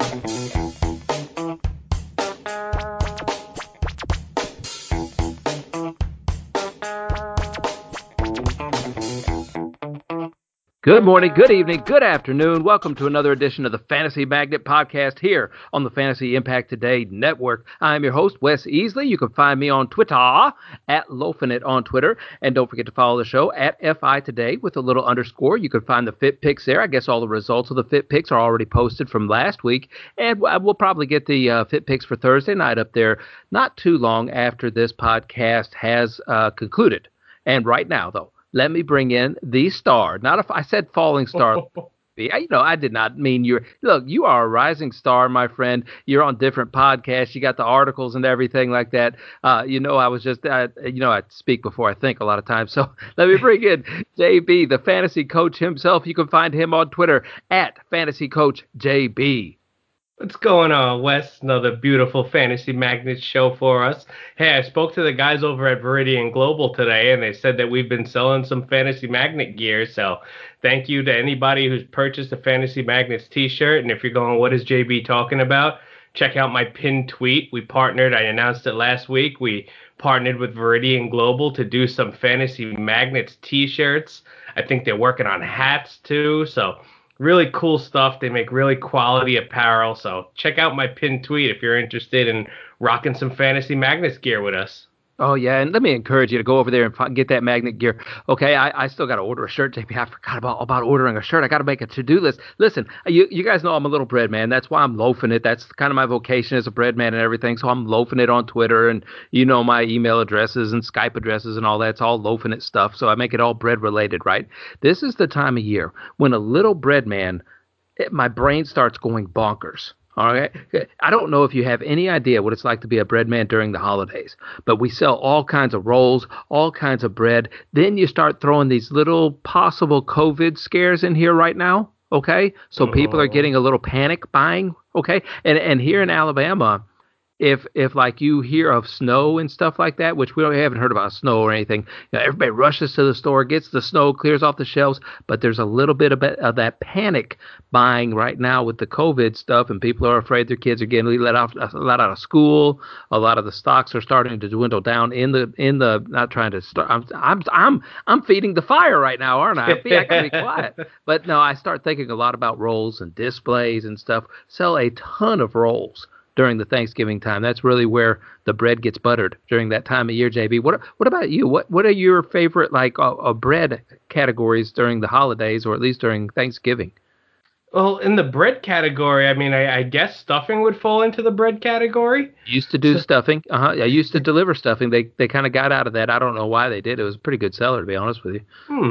Thank you. Good morning, good evening, good afternoon. Welcome to another edition of the Fantasy Magnet Podcast here on the Fantasy Impact Today Network. I'm your host, Wes Easley. You can find me on Twitter at Lofinit on Twitter. And don't forget to follow the show at FI Today with a little underscore. You can find the Fit Picks there. I guess all the results of the Fit Picks are already posted from last week. And we'll probably get the uh, Fit Picks for Thursday night up there not too long after this podcast has uh, concluded. And right now, though, let me bring in the star. Not if I said falling star. you know, I did not mean you're. Look, you are a rising star, my friend. You're on different podcasts. You got the articles and everything like that. Uh, you know, I was just, uh, you know, I speak before I think a lot of times. So let me bring in JB, the fantasy coach himself. You can find him on Twitter at fantasy coach JB. What's going on, Wes? Another beautiful Fantasy Magnet show for us. Hey, I spoke to the guys over at Viridian Global today, and they said that we've been selling some Fantasy Magnet gear. So thank you to anybody who's purchased a Fantasy Magnets t shirt. And if you're going, what is JB talking about? Check out my pinned tweet. We partnered, I announced it last week. We partnered with Viridian Global to do some Fantasy Magnets t shirts. I think they're working on hats too. So really cool stuff. They make really quality apparel. So check out my pinned tweet if you're interested in rocking some Fantasy Magnets gear with us. Oh yeah, and let me encourage you to go over there and get that magnet gear. Okay, I, I still got to order a shirt, JB. I forgot about about ordering a shirt. I got to make a to do list. Listen, you you guys know I'm a little bread man. That's why I'm loafing it. That's kind of my vocation as a bread man and everything. So I'm loafing it on Twitter, and you know my email addresses and Skype addresses and all that. It's all loafing it stuff. So I make it all bread related, right? This is the time of year when a little bread man, it, my brain starts going bonkers all right. I don't know if you have any idea what it's like to be a bread man during the holidays, but we sell all kinds of rolls, all kinds of bread. Then you start throwing these little possible COVID scares in here right now. Okay. So people are uh-huh. getting a little panic buying. Okay. And and here in Alabama, if if like you hear of snow and stuff like that, which we haven't heard about snow or anything, you know, everybody rushes to the store, gets the snow, clears off the shelves, but there's a little bit of, of that panic buying right now with the COVID stuff, and people are afraid their kids are getting let out lot out of school. A lot of the stocks are starting to dwindle down in the in the not trying to start. I'm I'm I'm I'm feeding the fire right now, aren't I? I, I can be quiet, but no, I start thinking a lot about rolls and displays and stuff. Sell a ton of rolls during the Thanksgiving time. That's really where the bread gets buttered during that time of year. JB, what what about you? What what are your favorite like uh, uh, bread categories during the holidays, or at least during Thanksgiving? Well, in the bread category, I mean, I, I guess stuffing would fall into the bread category. Used to do so, stuffing. Uh huh. I used to deliver stuffing. They they kind of got out of that. I don't know why they did. It was a pretty good seller, to be honest with you. Hmm.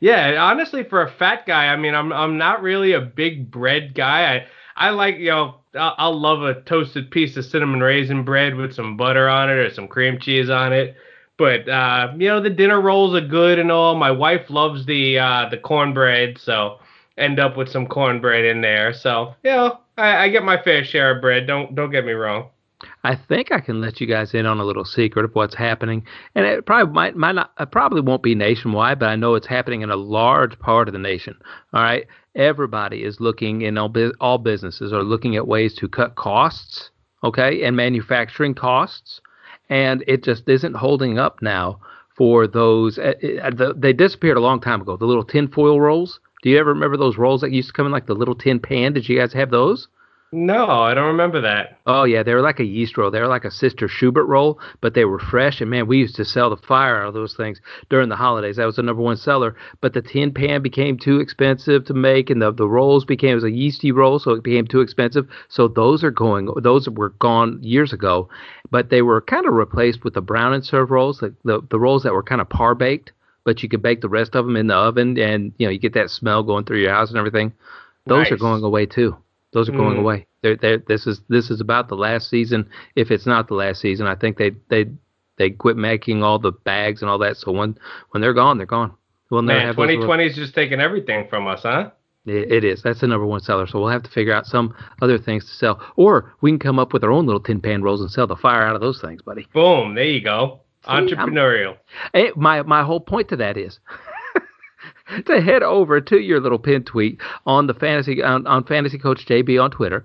Yeah, honestly, for a fat guy, I mean, I'm I'm not really a big bread guy. I I like you know I'll, love a toasted piece of cinnamon raisin bread with some butter on it or some cream cheese on it. But uh, you know the dinner rolls are good and all. My wife loves the uh, the cornbread, so end up with some cornbread in there. So you know I, I get my fair share of bread. Don't don't get me wrong. I think I can let you guys in on a little secret of what's happening, and it probably might, might not, it probably won't be nationwide, but I know it's happening in a large part of the nation. All right, everybody is looking, and all, all businesses are looking at ways to cut costs, okay, and manufacturing costs, and it just isn't holding up now for those. Uh, uh, they disappeared a long time ago. The little tinfoil rolls. Do you ever remember those rolls that used to come in like the little tin pan? Did you guys have those? No, I don't remember that. Oh yeah, they were like a yeast roll. They were like a Sister Schubert roll, but they were fresh. And man, we used to sell the fire out of those things during the holidays. That was the number one seller. But the tin pan became too expensive to make, and the the rolls became a yeasty roll, so it became too expensive. So those are going. Those were gone years ago, but they were kind of replaced with the brown and serve rolls, the the, the rolls that were kind of par baked, but you could bake the rest of them in the oven, and you know you get that smell going through your house and everything. Those nice. are going away too. Those are going mm. away. They're, they're, this is this is about the last season. If it's not the last season, I think they they they quit making all the bags and all that. So when when they're gone, they're gone. We'll Man, 2020 is just taking everything from us, huh? It, it is. That's the number one seller. So we'll have to figure out some other things to sell, or we can come up with our own little tin pan rolls and sell the fire out of those things, buddy. Boom! There you go. See, Entrepreneurial. Hey, my my whole point to that is to head over to your little pin tweet on the fantasy on, on fantasy coach JB on Twitter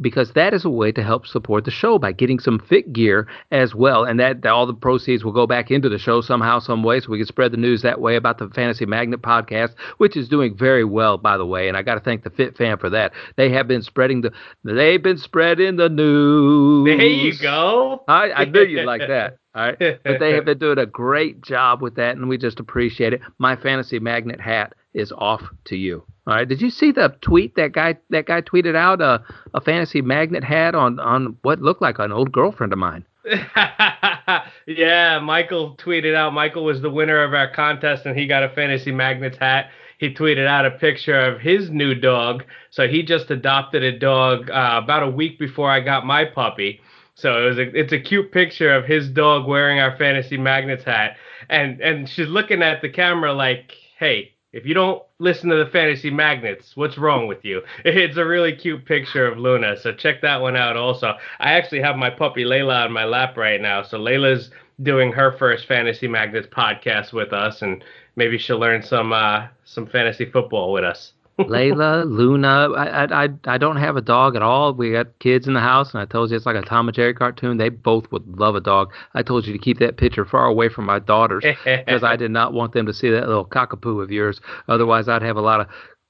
because that is a way to help support the show by getting some fit gear as well. And that all the proceeds will go back into the show somehow some way so we can spread the news that way about the fantasy magnet podcast which is doing very well by the way. And i got to thank the fit fan for that. They have been spreading the they've been spreading the news there you go. I, I knew you'd like that all right. But they have been doing a great job with that, and we just appreciate it. My fantasy magnet hat is off to you. All right. Did you see the tweet that guy that guy tweeted out a, a fantasy magnet hat on on what looked like an old girlfriend of mine? yeah, Michael tweeted out. Michael was the winner of our contest, and he got a fantasy magnets hat. He tweeted out a picture of his new dog. So he just adopted a dog uh, about a week before I got my puppy so it was a, it's a cute picture of his dog wearing our fantasy magnets hat, and and she's looking at the camera like, hey, if you don't listen to the fantasy magnets, what's wrong with you? It's a really cute picture of Luna, so check that one out. Also, I actually have my puppy Layla on my lap right now, so Layla's doing her first fantasy magnets podcast with us, and maybe she'll learn some uh, some fantasy football with us. Layla, Luna. I, I I don't have a dog at all. We got kids in the house, and I told you it's like a Tom and Jerry cartoon. They both would love a dog. I told you to keep that picture far away from my daughters because I did not want them to see that little cockapoo of yours. Otherwise, I'd have a lot of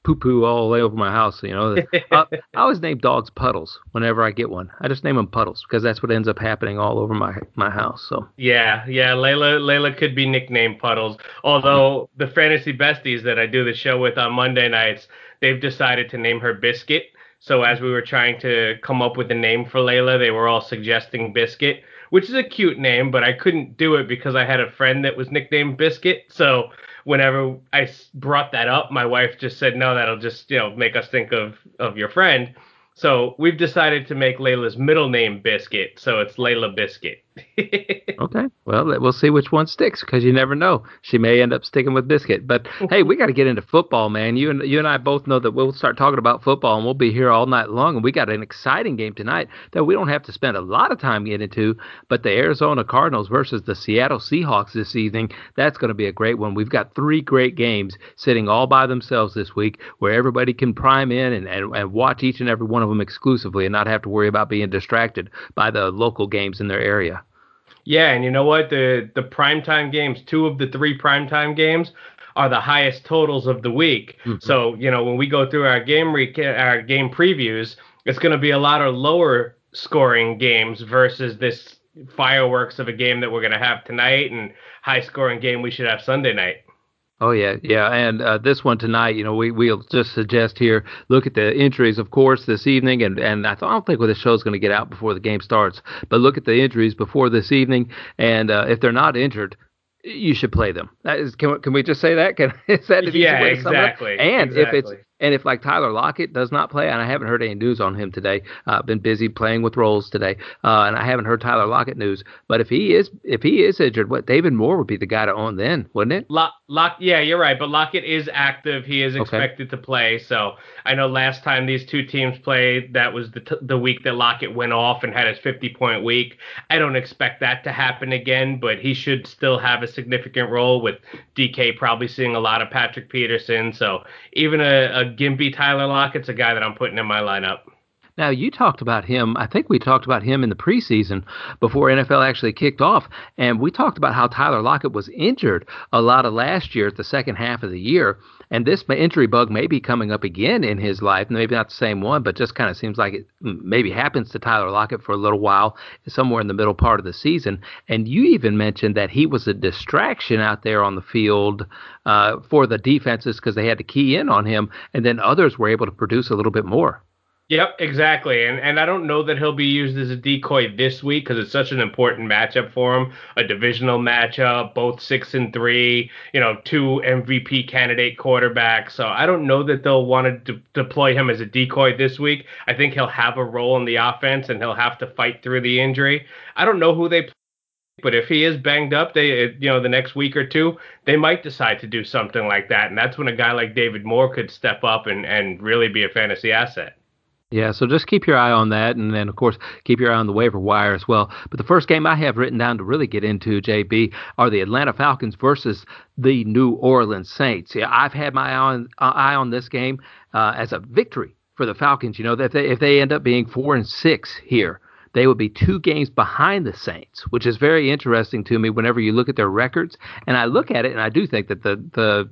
poo poo all the way over my house. You know, I, uh, I, always name dogs Puddles whenever I get one. I just name them Puddles because that's what ends up happening all over my my house. So yeah, yeah, Layla Layla could be nicknamed Puddles. Although the fantasy besties that I do the show with on Monday nights, they've decided to name her Biscuit. So as we were trying to come up with a name for Layla, they were all suggesting Biscuit, which is a cute name, but I couldn't do it because I had a friend that was nicknamed Biscuit. So whenever I brought that up, my wife just said, "No, that'll just you know make us think of of your friend." So we've decided to make Layla's middle name Biscuit, so it's Layla Biscuit. Okay, well we'll see which one sticks because you never know. She may end up sticking with Biscuit. But hey, we got to get into football, man. You and you and I both know that we'll start talking about football and we'll be here all night long. And we got an exciting game tonight that we don't have to spend a lot of time getting into. But the Arizona Cardinals versus the Seattle Seahawks this evening, that's going to be a great one. We've got three great games sitting all by themselves this week where everybody can prime in and, and, and watch each and every one of of them exclusively and not have to worry about being distracted by the local games in their area. Yeah, and you know what? The the primetime games, two of the three primetime games are the highest totals of the week. Mm-hmm. So, you know, when we go through our game re- our game previews, it's going to be a lot of lower scoring games versus this fireworks of a game that we're going to have tonight and high scoring game we should have Sunday night. Oh yeah, yeah, and uh, this one tonight, you know, we we'll just suggest here look at the injuries, of course, this evening, and and I, don't think well, the show's going to get out before the game starts, but look at the injuries before this evening, and uh, if they're not injured, you should play them. That is, can can we just say that? Can is that the yeah, exactly. And exactly. if it's and if like Tyler Lockett does not play, and I haven't heard any news on him today, I've uh, been busy playing with roles today, uh, and I haven't heard Tyler Lockett news. But if he is if he is injured, what David Moore would be the guy to own then, wouldn't it? Lock, Lock, yeah, you're right. But Lockett is active. He is expected okay. to play. So I know last time these two teams played, that was the t- the week that Lockett went off and had his 50 point week. I don't expect that to happen again, but he should still have a significant role with DK probably seeing a lot of Patrick Peterson. So even a, a gimpy Tyler Lockett's a guy that I'm putting in my lineup. Now, you talked about him. I think we talked about him in the preseason before NFL actually kicked off. And we talked about how Tyler Lockett was injured a lot of last year at the second half of the year. And this injury bug may be coming up again in his life. Maybe not the same one, but just kind of seems like it maybe happens to Tyler Lockett for a little while, somewhere in the middle part of the season. And you even mentioned that he was a distraction out there on the field uh, for the defenses because they had to key in on him. And then others were able to produce a little bit more. Yep, exactly. And and I don't know that he'll be used as a decoy this week because it's such an important matchup for him. A divisional matchup, both six and three, you know, two MVP candidate quarterbacks. So I don't know that they'll want to de- deploy him as a decoy this week. I think he'll have a role in the offense and he'll have to fight through the injury. I don't know who they play. But if he is banged up, they you know the next week or two, they might decide to do something like that, and that's when a guy like David Moore could step up and and really be a fantasy asset. Yeah, so just keep your eye on that, and then of course keep your eye on the waiver wire as well. But the first game I have written down to really get into, JB, are the Atlanta Falcons versus the New Orleans Saints. Yeah, I've had my eye on, uh, eye on this game uh, as a victory for the Falcons. You know, that if they end up being four and six here, they would be two games behind the Saints, which is very interesting to me whenever you look at their records. And I look at it, and I do think that the the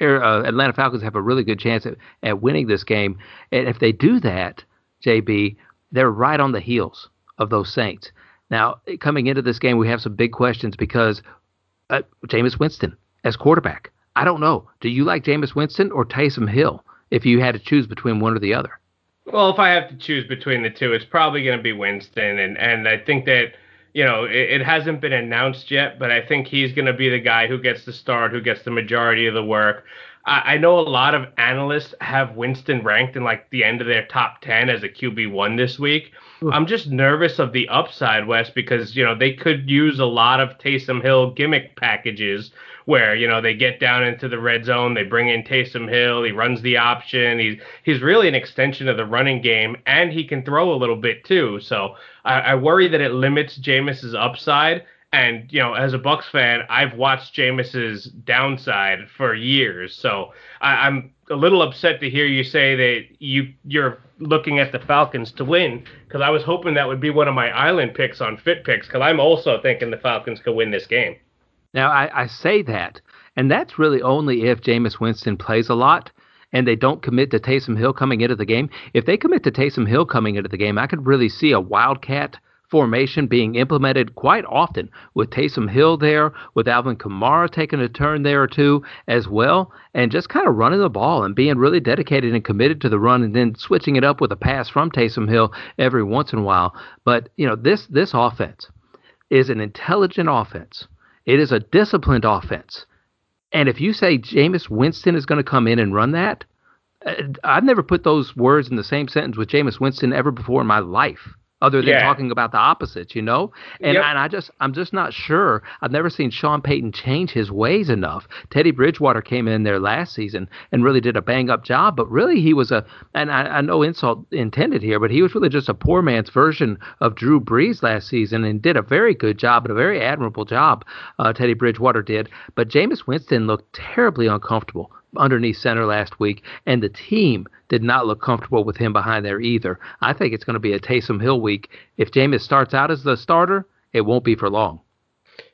uh, Atlanta Falcons have a really good chance at, at winning this game. And if they do that, JB, they're right on the heels of those Saints. Now, coming into this game, we have some big questions because uh, Jameis Winston as quarterback. I don't know. Do you like Jameis Winston or Taysom Hill if you had to choose between one or the other? Well, if I have to choose between the two, it's probably going to be Winston, and and I think that you know, it, it, hasn't been announced yet, but I think he's going to be the guy who gets the start, who gets the majority of the work. I, I know a lot of analysts have Winston ranked in like the end of their top 10 as a QB1 this week. Ooh. I'm just nervous of the upside, Wes, because, you know, they could use a lot of Taysom Hill gimmick packages where you know they get down into the red zone, they bring in Taysom Hill, he runs the option. He's he's really an extension of the running game, and he can throw a little bit too. So I, I worry that it limits Jameis's upside. And you know, as a Bucks fan, I've watched Jameis's downside for years. So I, I'm a little upset to hear you say that you you're looking at the Falcons to win because I was hoping that would be one of my island picks on Fit Picks because I'm also thinking the Falcons could win this game. Now, I, I say that, and that's really only if Jameis Winston plays a lot and they don't commit to Taysom Hill coming into the game. If they commit to Taysom Hill coming into the game, I could really see a wildcat formation being implemented quite often with Taysom Hill there, with Alvin Kamara taking a turn there or two as well, and just kind of running the ball and being really dedicated and committed to the run and then switching it up with a pass from Taysom Hill every once in a while. But, you know, this this offense is an intelligent offense it is a disciplined offense. And if you say Jameis Winston is going to come in and run that, uh, I've never put those words in the same sentence with Jameis Winston ever before in my life other than yeah. talking about the opposites, you know? And, yep. and I just I'm just not sure. I've never seen Sean Payton change his ways enough. Teddy Bridgewater came in there last season and really did a bang up job, but really he was a and I, I know insult intended here, but he was really just a poor man's version of Drew Brees last season and did a very good job and a very admirable job. Uh, Teddy Bridgewater did, but Jameis Winston looked terribly uncomfortable underneath center last week, and the team did not look comfortable with him behind there either. I think it's going to be a Taysom Hill week. If Jameis starts out as the starter, it won't be for long.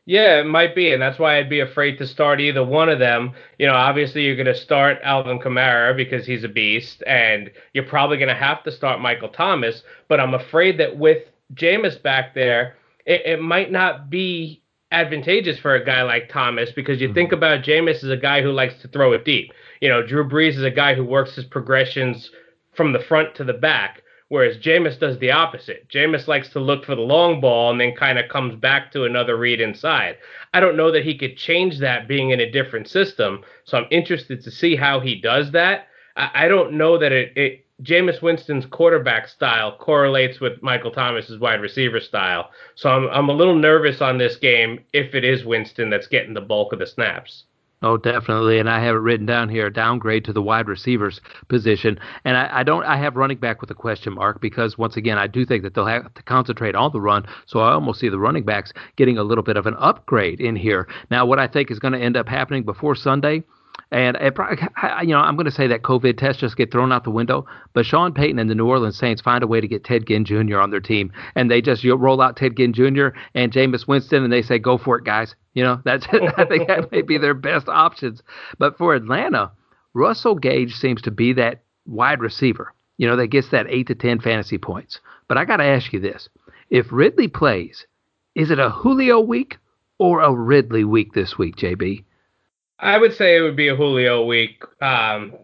Yeah, it might be, and that's why I'd be afraid to start either one of them. You know, obviously you're going to start Alvin Kamara because he's a beast, and you're probably going to have to start Michael Thomas. But I'm afraid that with Jameis back there, it, it might not be advantageous for a guy like Thomas because you mm-hmm. think about Jameis as a guy who likes to throw it deep. You know, Drew Brees is a guy who works his progressions from the front to the back, whereas Jameis does the opposite. Jameis likes to look for the long ball and then kind of comes back to another read inside. I don't know that he could change that being in a different system, so I'm interested to see how he does that. I, I don't know that it, it Jameis Winston's quarterback style correlates with Michael Thomas's wide receiver style. So I'm I'm a little nervous on this game if it is Winston that's getting the bulk of the snaps. Oh, definitely. And I have it written down here, downgrade to the wide receivers position. And I, I, don't I have running back with a question mark because once again I do think that they'll have to concentrate on the run. So I almost see the running backs getting a little bit of an upgrade in here. Now what I think is going to end up happening before Sunday and it, you know, I'm going to say that COVID tests just get thrown out the window. But Sean Payton and the New Orleans Saints find a way to get Ted Ginn Jr. on their team, and they just roll out Ted Ginn Jr. and Jameis Winston, and they say, "Go for it, guys." You know, that's I think that may be their best options. But for Atlanta, Russell Gage seems to be that wide receiver. You know, that gets that eight to ten fantasy points. But I got to ask you this: If Ridley plays, is it a Julio week or a Ridley week this week, JB? I would say it would be a Julio week. Um,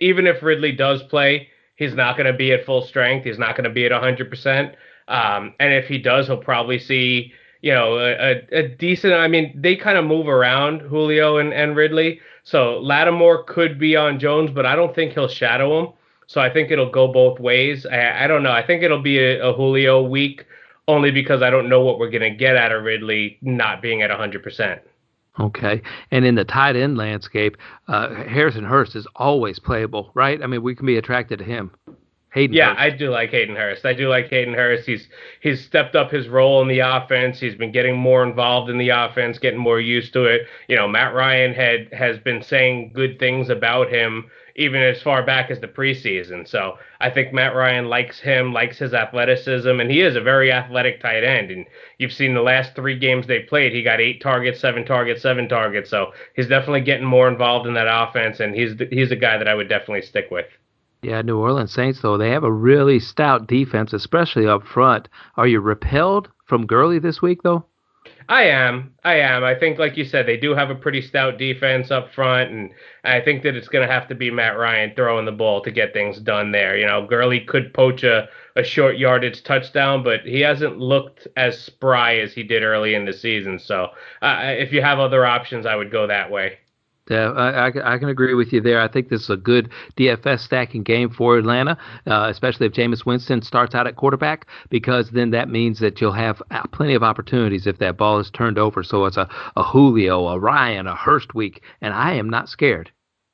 even if Ridley does play, he's not going to be at full strength. He's not going to be at 100%. Um, and if he does, he'll probably see, you know, a, a decent. I mean, they kind of move around Julio and, and Ridley. So Lattimore could be on Jones, but I don't think he'll shadow him. So I think it'll go both ways. I, I don't know. I think it'll be a, a Julio week only because I don't know what we're going to get out of Ridley not being at 100%. Okay. And in the tight end landscape, uh, Harrison Hurst is always playable, right? I mean, we can be attracted to him. Hayden yeah, Hurst. I do like Hayden Hurst. I do like Hayden Hurst. He's he's stepped up his role in the offense. He's been getting more involved in the offense, getting more used to it. You know, Matt Ryan had has been saying good things about him even as far back as the preseason. So I think Matt Ryan likes him, likes his athleticism, and he is a very athletic tight end. And you've seen the last three games they played, he got eight targets, seven targets, seven targets. So he's definitely getting more involved in that offense, and he's he's a guy that I would definitely stick with. Yeah, New Orleans Saints though they have a really stout defense, especially up front. Are you repelled from Gurley this week though? I am. I am. I think, like you said, they do have a pretty stout defense up front, and I think that it's going to have to be Matt Ryan throwing the ball to get things done there. You know, Gurley could poach a, a short yardage touchdown, but he hasn't looked as spry as he did early in the season. So, uh, if you have other options, I would go that way. Yeah, I, I, I, can agree with you there. I think this is a good DFS stacking game for Atlanta, uh, especially if Jameis Winston starts out at quarterback, because then that means that you'll have uh, plenty of opportunities if that ball is turned over. So it's a, a Julio, a Ryan, a Hurst week, and I am not scared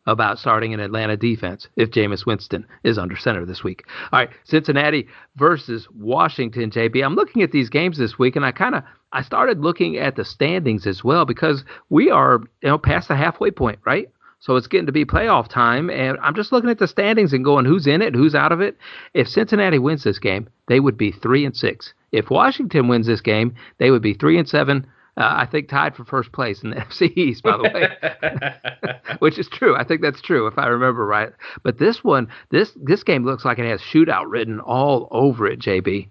about starting an Atlanta defense if Jameis Winston is under center this week. All right, Cincinnati versus Washington, JB. I'm looking at these games this week, and I kind of I started looking at the standings as well because we are you know past the halfway point, right? So it's getting to be playoff time, and I'm just looking at the standings and going, who's in it, who's out of it. If Cincinnati wins this game, they would be three and six. If Washington wins this game, they would be three and seven uh, I think tied for first place in the NFC East, by the way, which is true. I think that's true if I remember right. But this one, this this game looks like it has shootout written all over it, JB.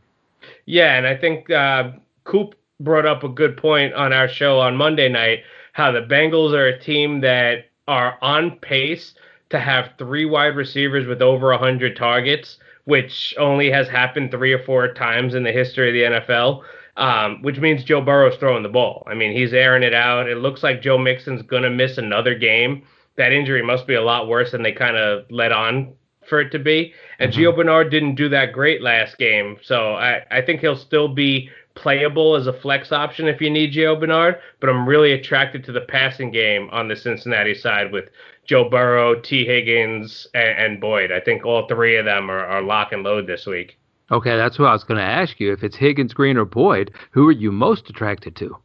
Yeah, and I think uh, Coop brought up a good point on our show on Monday night. How the Bengals are a team that are on pace to have three wide receivers with over 100 targets, which only has happened three or four times in the history of the NFL um, which means Joe Burrow's throwing the ball. I mean, he's airing it out. It looks like Joe Mixon's going to miss another game. That injury must be a lot worse than they kind of let on for it to be. And mm-hmm. Gio Bernard didn't do that great last game. So I, I think he'll still be playable as a flex option if you need Gio Bernard. But I'm really attracted to the passing game on the Cincinnati side with Joe Burrow, Tee Higgins, and, and Boyd. I think all three of them are, are lock and load this week. Okay, that's what I was going to ask you. If it's Higgins, Green, or Boyd, who are you most attracted to?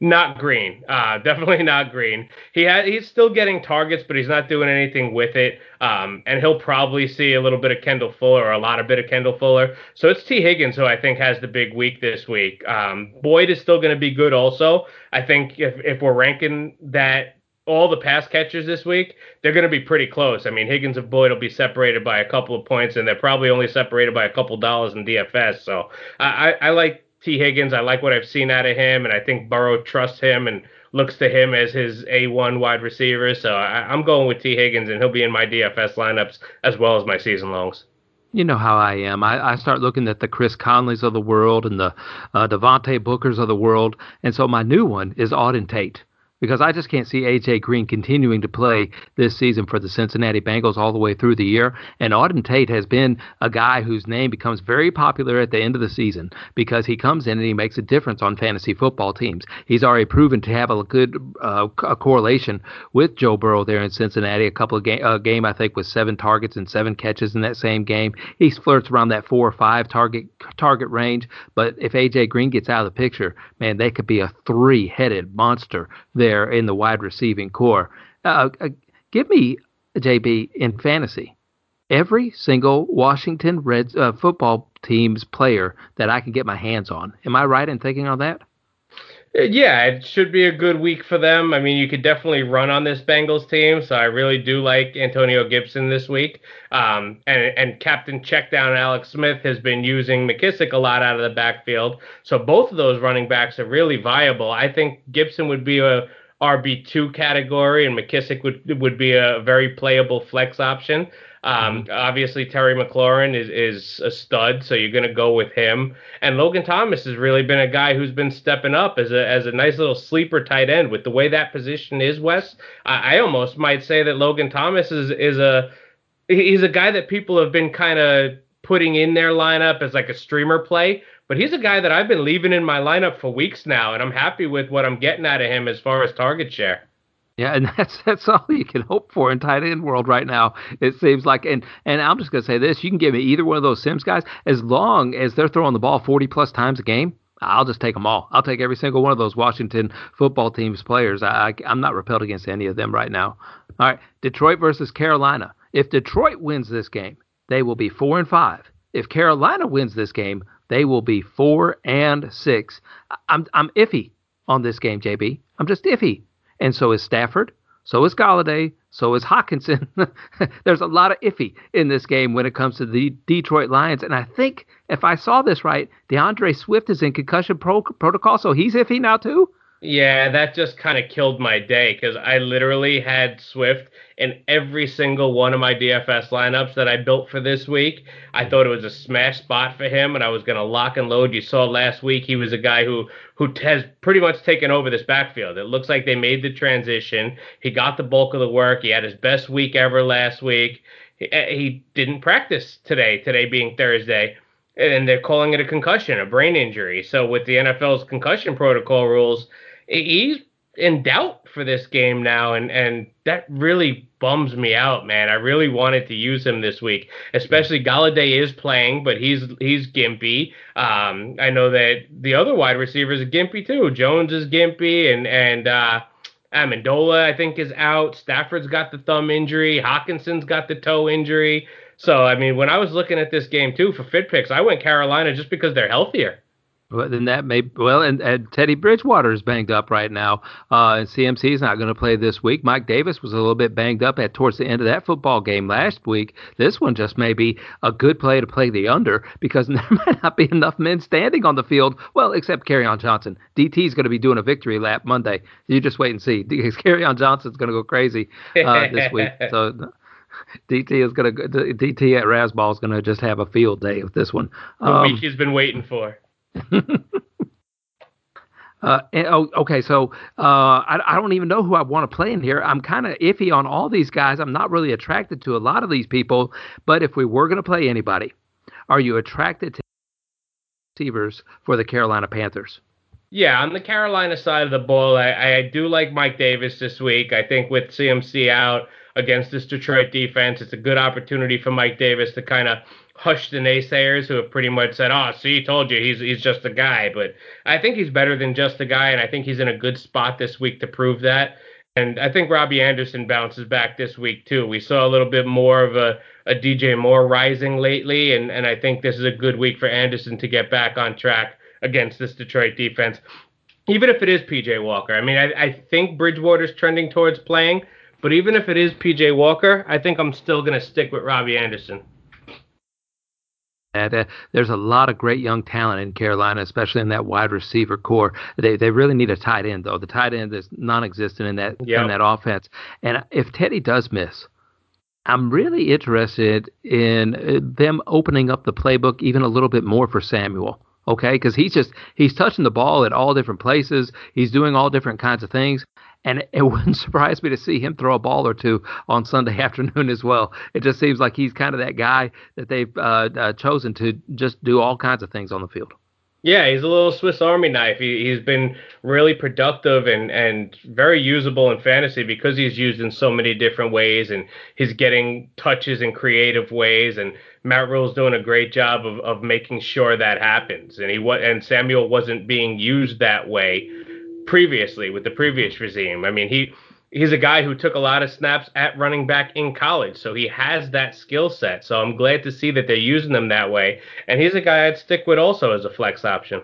Not Green. Uh, definitely not Green. He had he's still getting targets, but he's not doing anything with it. Um, and he'll probably see a little bit of Kendall Fuller or a lot of bit of Kendall Fuller. So it's T. Higgins who I think has the big week this week. Um, Boyd is still going to be good also. I think if if we're ranking that all the pass catchers this week, they're going to be pretty close. I mean, Higgins and Boyd will be separated by a couple of points, and they're probably only separated by a couple dollars in DFS. So I, I like T. Higgins. I like what I've seen out of him, and I think Burrow trusts him and looks to him as his A1 wide receiver. So I, am going with T. Higgins, and he'll be in my DFS lineups as well as my season longs. You know how I am. I, I start looking at the Chris Conleys of the world and the uh, Devontae Bookers of the world, and so my new one is Auden Tate because I just can't see AJ Green continuing to play this season for the Cincinnati Bengals all the way through the year. And Auden Tate has been a guy whose name becomes very popular at the end of the season because he comes in and he makes a difference on fantasy football teams. He's already proven to have a good uh, a correlation with Joe Burrow there in Cincinnati. A couple of game, uh, game I think with seven targets and seven catches in that same game. He flirts around that four or five target target range. But if AJ Green gets out of the picture, man, they could be a three-headed monster there in the wide receiving corps. Uh, uh, give me JB in fantasy every single Washington Reds uh, football team's player that I can get my hands on. Am I right in thinking on that? Yeah, it should be a good week for them. I mean, you could definitely run on this Bengals team, so I really do like Antonio Gibson this week. Um, and and Captain Checkdown Alex Smith has been using McKissic a lot out of the backfield, so both of those running backs are really viable. I think Gibson would be a RB two category, and McKissic would would be a very playable flex option. Um, mm-hmm. Obviously, Terry McLaurin is, is a stud, so you're going to go with him. And Logan Thomas has really been a guy who's been stepping up as a as a nice little sleeper tight end. With the way that position is, Wes, I, I almost might say that Logan Thomas is is a he's a guy that people have been kind of putting in their lineup as like a streamer play. But he's a guy that I've been leaving in my lineup for weeks now, and I'm happy with what I'm getting out of him as far as target share. Yeah, and that's that's all you can hope for in tight end world right now. It seems like, and and I'm just gonna say this: you can give me either one of those Sims guys as long as they're throwing the ball 40 plus times a game. I'll just take them all. I'll take every single one of those Washington football team's players. I, I am not repelled against any of them right now. All right, Detroit versus Carolina. If Detroit wins this game, they will be four and five. If Carolina wins this game, they will be four and six. I'm I'm iffy on this game, JB. I'm just iffy and so is Stafford, so is Golladay, so is Hockenson. There's a lot of iffy in this game when it comes to the Detroit Lions, and I think if I saw this right, D'Andre Swift is in concussion pro- protocol, so he's iffy now too. Yeah, that just kind of killed my day because I literally had Swift in every single one of my DFS lineups that I built for this week. I thought it was a smash spot for him, and I was going to lock and load. You saw last week he was a guy who who has pretty much taken over this backfield. It looks like they made the transition. He got the bulk of the work. He had his best week ever last week. He, eh, he didn't practice today. Today being Thursday and they're calling it a concussion, a brain injury. So with the NFL's concussion protocol rules, he's in doubt for this game now, and and that really bums me out, man. I really wanted to use him this week, especially Golladay is playing, but he's he's gimpy. Um, I know that the other wide receivers are gimpy too. Jones is gimpy, and and uh, Amendola I think is out. Stafford's got the thumb injury. Hockenson's got the toe injury. So I mean, when I was looking at this game too for fit picks, I went Carolina just because they're healthier. Well, then that may well, and, and Teddy Bridgewater is banged up right now, uh, and CMC is not going to play this week. Mike Davis was a little bit banged up at towards the end of that football game last week. This one just may be a good play to play the under because there might not be enough men standing on the field. Well, except Kerryon Johnson. DT is going to be doing a victory lap Monday. You just wait and see because Kerryon Johnson's going to go crazy uh, this week. So. DT is gonna DT at Rasball is gonna just have a field day with this one. The um, week he's been waiting for. Uh, and, oh, okay, so uh, I, I, don't even know who I want to play in here. I'm kind of iffy on all these guys. I'm not really attracted to a lot of these people. But if we were going to play anybody, are you attracted to receivers for the Carolina Panthers? Yeah, on the Carolina side of the ball, I, I do like Mike Davis this week. I think with CMC out against this Detroit defense, it's a good opportunity for Mike Davis to kind of hush the naysayers who have pretty much said, "Oh, see, told you, he's he's just a guy." But I think he's better than just a guy, and I think he's in a good spot this week to prove that. And I think Robbie Anderson bounces back this week too. We saw a little bit more of a, a DJ Moore rising lately, and, and I think this is a good week for Anderson to get back on track against this Detroit defense. Even if it is PJ Walker. I mean, I, I think Bridgewater's trending towards playing, but even if it is PJ Walker, I think I'm still going to stick with Robbie Anderson. Uh, there's a lot of great young talent in Carolina, especially in that wide receiver corps. They they really need a tight end though. The tight end is non-existent in that yep. in that offense. And if Teddy does miss, I'm really interested in uh, them opening up the playbook even a little bit more for Samuel. Okay, because he's just he's touching the ball at all different places. He's doing all different kinds of things. And it wouldn't surprise me to see him throw a ball or two on Sunday afternoon as well. It just seems like he's kind of that guy that they've uh, uh, chosen to just do all kinds of things on the field. Yeah, he's a little Swiss Army knife. He, has been really productive and, and very usable in fantasy because he's used in so many different ways and he's getting touches in creative ways. And Matt Rhule's doing a great job of, of making sure that happens. And he and Samuel wasn't being used that way previously with the previous regime. I mean, he he's a guy who took a lot of snaps at running back in college, so he has that skill set. So I'm glad to see that they're using him that way. And he's a guy I'd stick with also as a flex option.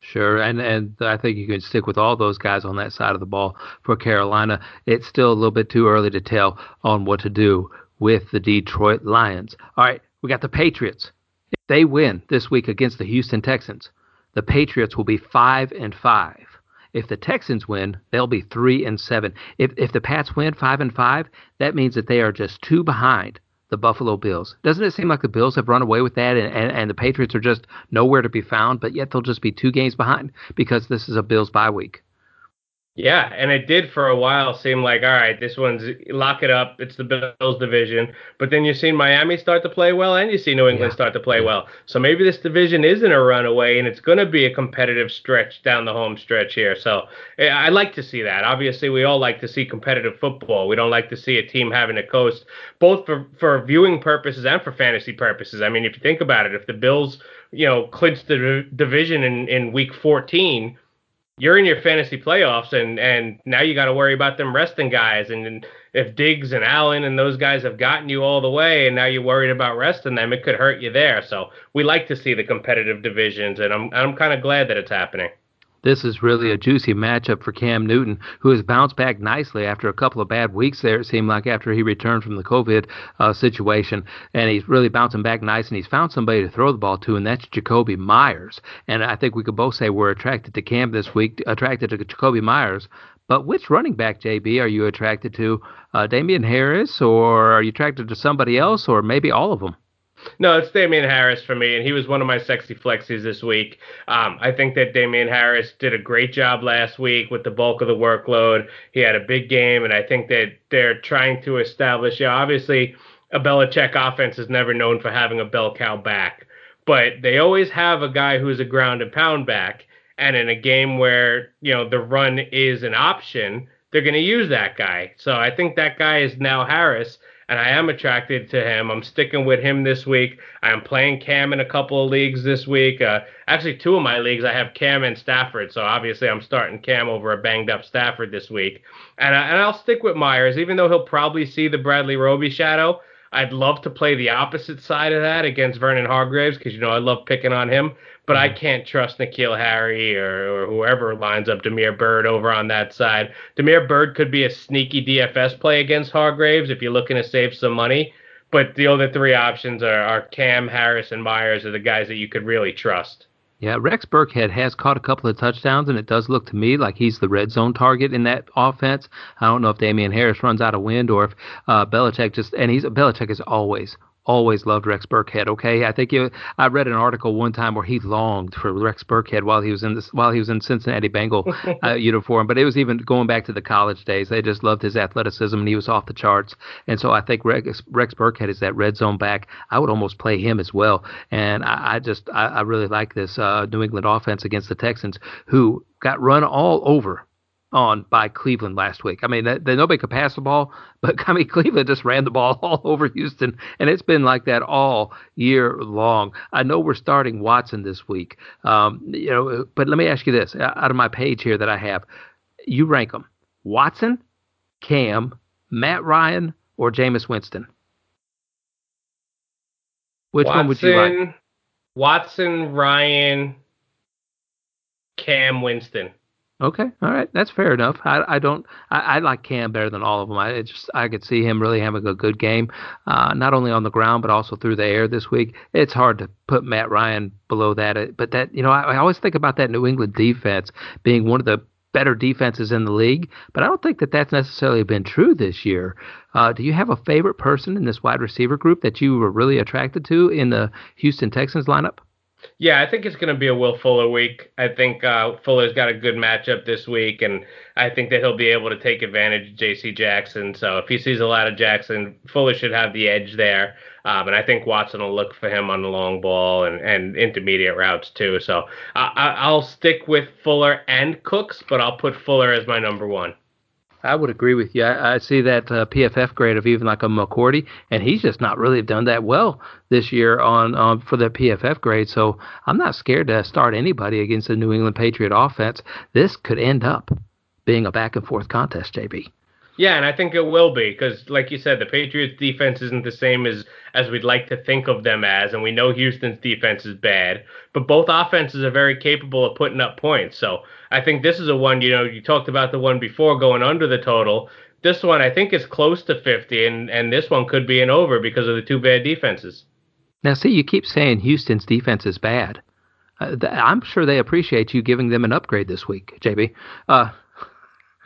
Sure, and and I think you can stick with all those guys on that side of the ball for Carolina. It's still a little bit too early to tell on what to do with the Detroit Lions. All right, we got the Patriots. If they win this week against the Houston Texans, the Patriots will be five and five. If the Texans win, they'll be three and seven. If if the Pats win five and five, that means that they are just two behind the Buffalo Bills. Doesn't it seem like the Bills have run away with that and, and, and the Patriots are just nowhere to be found, but yet they'll just be two games behind because this is a Bills bye week? Yeah, and it did for a while seem like, all right, this one's lock it up. It's the Bills division. But then you've seen Miami start to play well and you see New England yeah. start to play well. So maybe this division isn't a runaway and it's going to be a competitive stretch down the home stretch here. So eh, I like to see that. Obviously, we all like to see competitive football. We don't like to see a team having to coast, both for, for viewing purposes and for fantasy purposes. I mean, if you think about it, if the Bills, you know, clinch the division in, in week 14, you're in your fantasy playoffs and and now you got to worry about them resting guys. And if Diggs and Allen and those guys have gotten you all the way and now you're worried about resting them it could hurt you there. So we like to see the competitive divisions and I'm I'm kind of glad that it's happening this is really a juicy matchup for Cam Newton, who has bounced back nicely after a couple of bad weeks there, it seemed like, after he returned from the COVID uh, situation. And he's really bouncing back nice, and he's found somebody to throw the ball to, and that's Jakobi Meyers. And I think we could both say we're attracted to Cam this week, attracted to Jakobi Meyers. But which running back, JB, are you attracted to? Uh, Damien Harris, or are you attracted to somebody else, or maybe all of them? No, it's Damien Harris for me, and he was one of my sexy flexies this week. Um, I think that Damien Harris did a great job last week with the bulk of the workload. He had a big game, and I think that they're trying to establish. Yeah, obviously, a Belichick offense is never known for having a bell cow back, but they always have a guy who's a ground and pound back. And in a game where you know the run is an option, they're going to use that guy. So I think that guy is now Harris and I am attracted to him. I'm sticking with him this week. I am playing Cam in a couple of leagues this week. Uh, actually, two of my leagues I have Cam and Stafford, so obviously I'm starting Cam over a banged up Stafford this week. And, I, and I'll stick with Meyers, even though he'll probably see the Bradley Roby shadow. I'd love to play the opposite side of that against Vernon Hargreaves because you know I love picking on him but I mm-hmm. can't trust N'Keal Harry or, or whoever lines up Damiere Byrd over on that side. Damiere Byrd could be a sneaky DFS play against Hargreaves if you're looking to save some money. But the other three options are, are Cam, Harris, and Meyers are the guys that you could really trust. Yeah, Rex Burkhead has caught a couple of touchdowns, and it does look to me like he's the red zone target in that offense. I don't know if Damien Harris runs out of wind or if uh, Belichick just and he's Belichick is always always loved Rex Burkhead. Okay, I think you, I read an article one time where he longed for Rex Burkhead while he was in this while he was in Cincinnati Bengal uh, uniform. But it was even going back to the college days. They just loved his athleticism and he was off the charts. And so I think Rex, Rex Burkhead is that red zone back. I would almost play him as well. And I, I just I, I, really like this uh, New England offense against the Texans, who got run all over on by Cleveland last week. I mean, nobody could pass the ball, but I mean, Cleveland just ran the ball all over Houston, and it's been like that all year long. I know we're starting Watson this week, um, you know, but let me ask you this: out of my page here that I have, you rank them: Watson, Cam, Matt Ryan, or Jameis Winston. Which Watson, one would you like? Watson, Ryan, Cam, Winston. Okay, all right, that's fair enough. I, I don't I, I like Cam better than all of them. I just I could see him really having a good game, uh, not only on the ground but also through the air this week. It's hard to put Matt Ryan below that, uh, but that you know I, I always think about that New England defense being one of the better defenses in the league, but I don't think that that's necessarily been true this year. Uh, do you have a favorite person in this wide receiver group that you were really attracted to in the Houston Texans lineup? Yeah, I think it's going to be a Will Fuller week. I think uh, Fuller's got a good matchup this week, and I think that he'll be able to take advantage of J.C. Jackson. So if he sees a lot of Jackson, Fuller should have the edge there. Um, and I think Watson will look for him on the long ball and, and intermediate routes too. So I, I'll stick with Fuller and Cooks, but I'll put Fuller as my number one. I would agree with you. I, I see that uh, PFF grade of even like a McCourty, and he's just not really done that well this year on um, for the PFF grade. So I'm not scared to start anybody against the New England Patriot offense. This could end up being a back and forth contest, JB. Yeah, and I think it will be because, like you said, the Patriots' defense isn't the same as as we'd like to think of them as, and we know Houston's defense is bad. But both offenses are very capable of putting up points. So I think this is a one. You know, you talked about the one before going under the total. This one I think is close to 50, and and this one could be an over because of the two bad defenses. Now, see, you keep saying Houston's defense is bad. Uh, th- I'm sure they appreciate you giving them an upgrade this week, JB. Uh,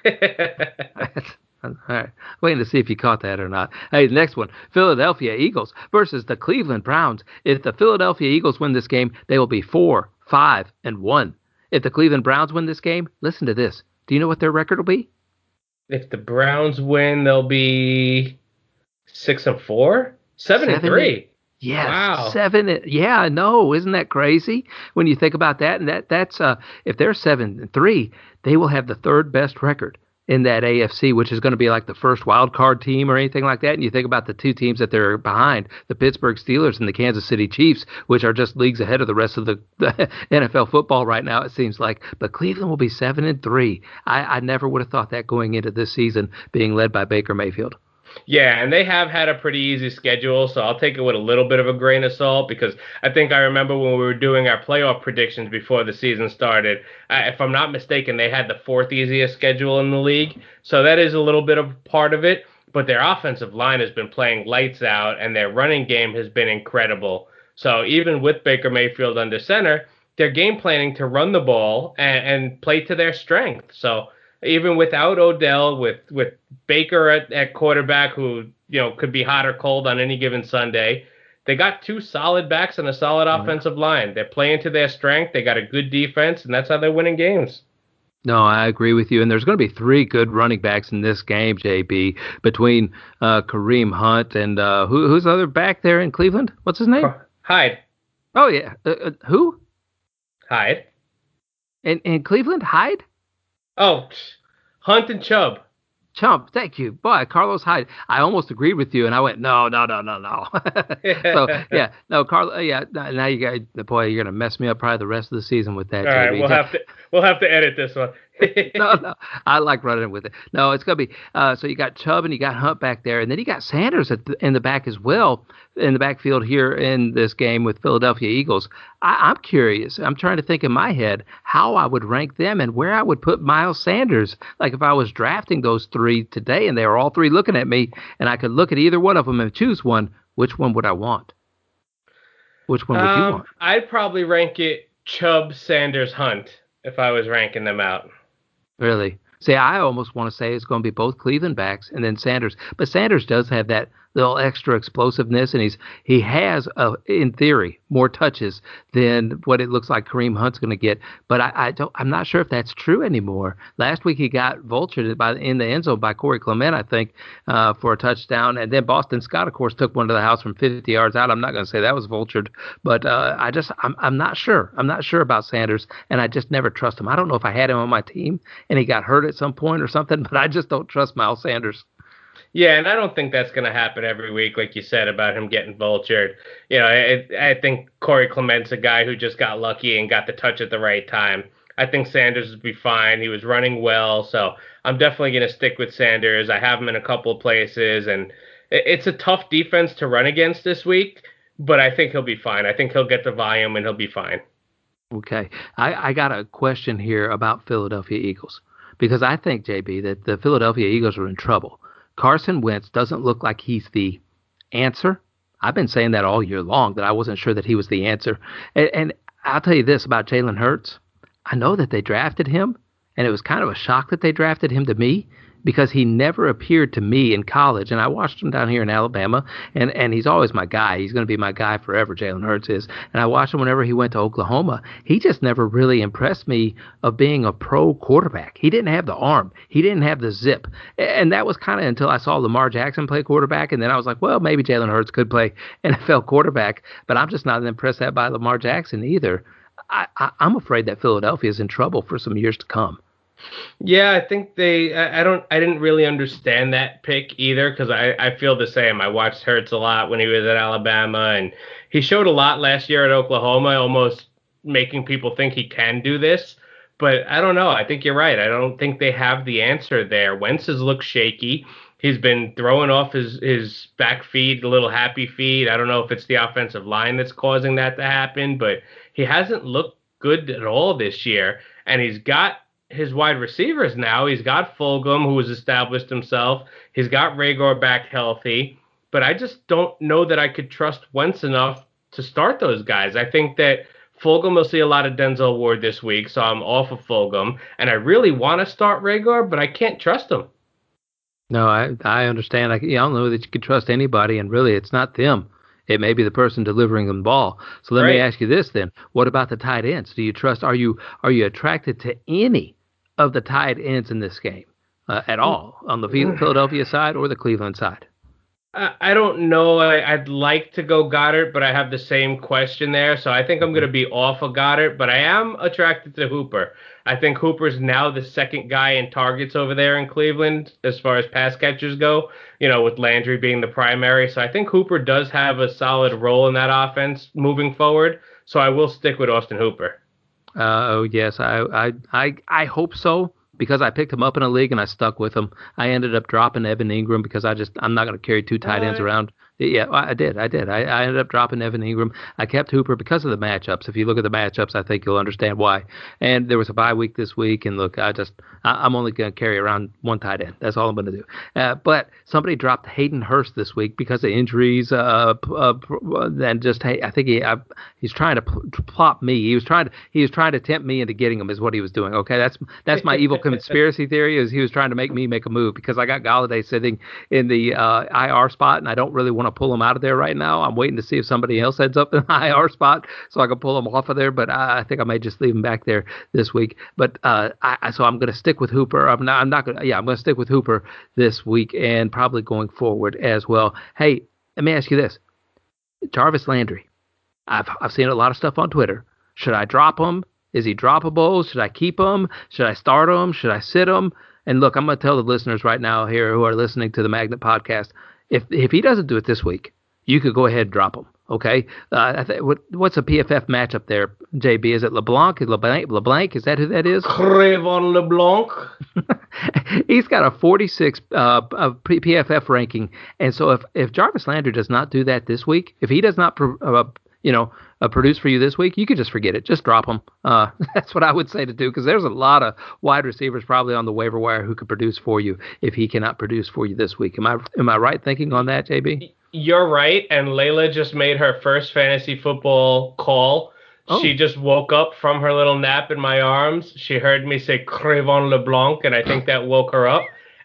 All right. Waiting to see if you caught that or not. Hey, next one Philadelphia Eagles versus the Cleveland Browns. If the Philadelphia Eagles win this game, they will be 4, 5, and 1. If the Cleveland Browns win this game, listen to this Do you know what their record will be? If the Browns win, they'll be six and four, seven and three. Yes, wow. seven. Yeah, no, isn't that crazy when you think about that? And that that's uh, if they're seven and three, they will have the third best record in that AFC, which is going to be like the first wild card team or anything like that. And you think about the two teams that they're behind, the Pittsburgh Steelers and the Kansas City Chiefs, which are just leagues ahead of the rest of the, the NFL football right now, it seems like. But Cleveland will be seven and three. I, I never would have thought that going into this season being led by Baker Mayfield. Yeah, and they have had a pretty easy schedule, so I'll take it with a little bit of a grain of salt because I think I remember when we were doing our playoff predictions before the season started. I, if I'm not mistaken, they had the fourth easiest schedule in the league, so that is a little bit of part of it. But their offensive line has been playing lights out, and their running game has been incredible. So even with Baker Mayfield under center, they're game planning to run the ball and, and play to their strength. So even without Odell, with with Baker at, at quarterback, who you know could be hot or cold on any given Sunday. They got two solid backs and a solid mm-hmm. offensive line. They're playing to their strength. They got a good defense, and that's how they're winning games. No, I agree with you. And there's going to be three good running backs in this game, JB, between uh, Kareem Hunt and uh, who, who's the other back there in Cleveland? What's his name? Hyde. Oh yeah, uh, uh who? Hyde. In in Cleveland, Hyde. Oh, Hunt and Chubb. Chump, thank you. Boy, Carlos Hyde. I almost agreed with you, and I went, no, no, no, no, no. so yeah, no, Carlos. Uh, yeah, now you guys, boy, you're gonna mess me up probably the rest of the season with that. All right, we'll have to we'll have to edit this one. no, no, I like running with it. No, it's gonna be. Uh, so you got Chubb and you got Hunt back there, and then you got Sanders the, in the back as well in the backfield here in this game with Philadelphia Eagles. I, am curious. I'm trying to think in my head how I would rank them and where I would put Miles Sanders. Like if I was drafting those three today and they were all three looking at me, and I could look at either one of them and choose one, which one would I want? Which one would um, you want? I'd probably rank it Chubb, Sanders, Hunt if I was ranking them out. Really? See, I almost want to say it's going to be both Cleveland backs and then Sanders, but Sanders does have that little extra explosiveness, and he's he has, uh, in theory, more touches than what it looks like Kareem Hunt's going to get. But I, I, don't, I'm not sure if that's true anymore. Last week he got vultured by in the end zone by Corey Clement, I think, uh, for a touchdown, and then Boston Scott, of course, took one to the house from 50 yards out. I'm not going to say that was vultured, but uh, I just I'm I'm not sure. I'm not sure about Sanders, and I just never trust him. I don't know if I had him on my team and he got hurt at some point or something, but I just don't trust Miles Sanders. Yeah, and I don't think that's going to happen every week, like you said about him getting vultured. You know, I, I think Corey Clement's a guy who just got lucky and got the touch at the right time. I think Sanders would be fine. He was running well, so I'm definitely going to stick with Sanders. I have him in a couple of places, and it's a tough defense to run against this week, but I think he'll be fine. I think he'll get the volume and he'll be fine. Okay, I, I got a question here about Philadelphia Eagles because I think JB that the Philadelphia Eagles are in trouble Carson Wentz doesn't look like he's the answer. I've been saying that all year long that I wasn't sure that he was the answer. And, and I'll tell you this about Jalen Hurts. I know that they drafted him, and it was kind of a shock that they drafted him to me because he never appeared to me in college. And I watched him down here in Alabama, and, and he's always my guy. He's going to be my guy forever, Jalen Hurts is. And I watched him whenever he went to Oklahoma. He just never really impressed me of being a pro quarterback. He didn't have the arm, he didn't have the zip. And that was kind of until I saw Lamar Jackson play quarterback. And then I was like, well, maybe Jalen Hurts could play NFL quarterback, but I'm just not impressed that by Lamar Jackson either. I, I, I'm afraid that Philadelphia is in trouble for some years to come. Yeah, I think they. I, don't. I didn't really understand that pick either because I, I feel the same. I watched Hurts a lot when he was at Alabama, and he showed a lot last year at Oklahoma, almost making people think he can do this. But I don't know. I think you're right. I don't think they have the answer there. Wentz has looked shaky. He's been throwing off his his back feet, a little happy feet. I don't know if it's the offensive line that's causing that to happen, but he hasn't looked good at all this year. And he's got his wide receivers now. He's got Fulgham, who has established himself. He's got Reagor back healthy. But I just don't know that I could trust Wentz enough to start those guys. I think that Fulgham will see a lot of Denzel Ward this week, so I'm off of Fulgham. And I really want to start Reagor, but I can't trust him. No, I I understand. I, I don't know that you can trust anybody, and really, it's not them. It may be the person delivering the ball. So let right. me ask you this then: What about the tight ends? Do you trust? Are you are you attracted to any of the tight ends in this game uh, at all on the Philadelphia side or the Cleveland side? I don't know. I, would like to go Goedert, but I have the same question there. So I think I'm going to be off of Goedert, but I am attracted to Hooper. I think Hooper's now the second guy in targets over there in Cleveland as far as pass catchers go, you know, with Landry being the primary. So I think Hooper does have a solid role in that offense moving forward. So I will stick with Austin Hooper. Uh, oh, yes. I, I, I, I hope so because I picked him up in a league and I stuck with him. I ended up dropping Evan Engram because I just I'm not going to carry two tight ends around. Yeah, I did. I did. I, I ended up dropping Evan Engram. I kept Hooper because of the matchups. If you look at the matchups, I think you'll understand why. And there was a bye week this week, and look, I just I, am only going to carry around one tight end. That's all I'm going to do. Uh, but somebody dropped Hayden Hurst this week because of injuries. Uh, uh, and just hey, I think he I, he's trying to plop me. He was trying to he was trying to tempt me into getting him. Is what he was doing. Okay, that's that's my evil conspiracy theory. Is he was trying to make me make a move because I got Golladay sitting in the uh, IR spot, and I don't really want to pull him out of there right now. I'm waiting to see if somebody else heads up in the IR spot so I can pull him off of there. But I, I think I may just leave him back there this week. But uh, I, so I'm going to stick with Hooper. I'm not. I'm not going. Yeah, I'm going to stick with Hooper this week and probably going forward as well. Hey, let me ask you this: Jarvis Landry. I've I've seen a lot of stuff on Twitter. Should I drop him? Is he droppable? Should I keep him? Should I start him? Should I sit him? And look, I'm going to tell the listeners right now here who are listening to the Magnet podcast, if if he doesn't do it this week, you could go ahead and drop him. Okay, uh, th- what, what's a PFF matchup there, JB? Is it LeBlanc? LeBlanc? LeBlanc? Is that who that is? Cre'Von LeBlanc. He's got a 46 uh, PFF ranking, and so if if Jarvis Landry does not do that this week, if he does not, uh, you know, uh, produce for you this week, you could just forget it. Just drop him. Uh, that's what I would say to do because there's a lot of wide receivers probably on the waiver wire who could produce for you if he cannot produce for you this week. Am I am I right thinking on that, JB? You're right. And Layla just made her first fantasy football call. Oh. She just woke up from her little nap in my arms. She heard me say Cre'Von LeBlanc, and I think that woke her up.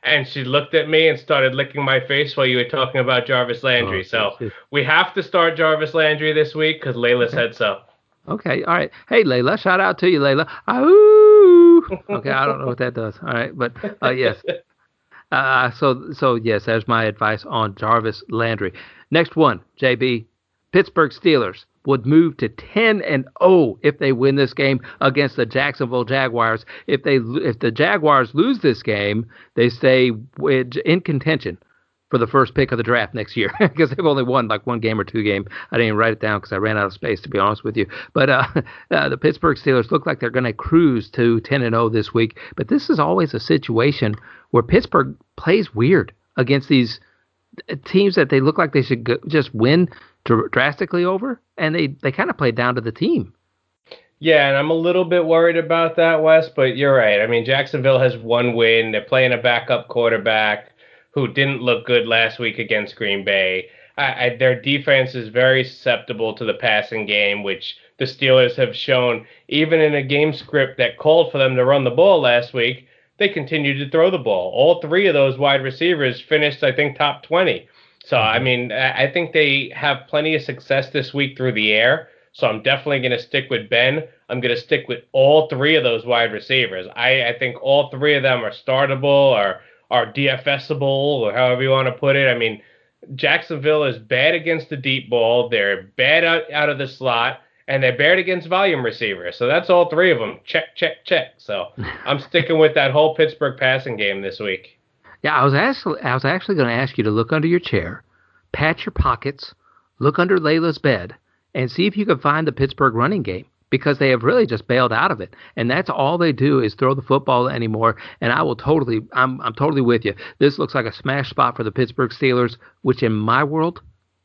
And she looked at me and started licking my face while you were talking about Jarvis Landry. Oh, so we have to start Jarvis Landry this week because Layla said so. Okay, all right. Hey, Layla, shout out to you, Layla. Ooh. Okay, I don't know what that does. All right, but uh, yes, uh, so so yes, there's my advice on Jarvis Landry. Next one, JB, Pittsburgh Steelers would move to 10 and 0 if they win this game against the Jacksonville Jaguars. If they if the Jaguars lose this game, they stay in contention for the first pick of the draft next year because they've only won like one game or two game. I didn't even write it down because I ran out of space to be honest with you. But uh, uh, the Pittsburgh Steelers look like they're going to cruise to 10 and 0 this week. But this is always a situation where Pittsburgh plays weird against these Uh, teams that they look like they should go, just win dr- drastically over, and they they kind of play down to the team. Yeah, and I'm a little bit worried about that, Wes. But you're right. I mean, Jacksonville has one win. They're playing a backup quarterback who didn't look good last week against Green Bay. I, I, their defense is very susceptible to the passing game, which the Steelers have shown. Even in a game script that called for them to run the ball last week, they continued to throw the ball. All three of those wide receivers finished, I think, top 20. So, I mm-hmm. mean, I think they have plenty of success this week through the air. So, I'm definitely going to stick with Ben. I'm going to stick with all three of those wide receivers. I, I think all three of them are startable or are DFSable or however you want to put it. I mean, Jacksonville is bad against the deep ball. They're bad out, out of the slot and they're bad against volume receivers. So that's all three of them. Check, check, check. So I'm sticking with that whole Pittsburgh passing game this week. Yeah, I was actually I was actually going to ask you to look under your chair, pat your pockets, look under Layla's bed, and see if you can find the Pittsburgh running game because they have really just bailed out of it, and that's all they do is throw the football anymore. And I will totally, I'm I'm totally with you. This looks like a smash spot for the Pittsburgh Steelers, which in my world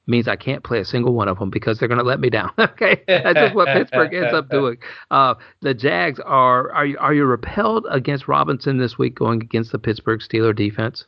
means I can't play a single one of them because they're going to let me down. okay, that's just what Pittsburgh ends up doing. Uh, the Jags are are you, are you repelled against Robinson this week going against the Pittsburgh Steeler defense?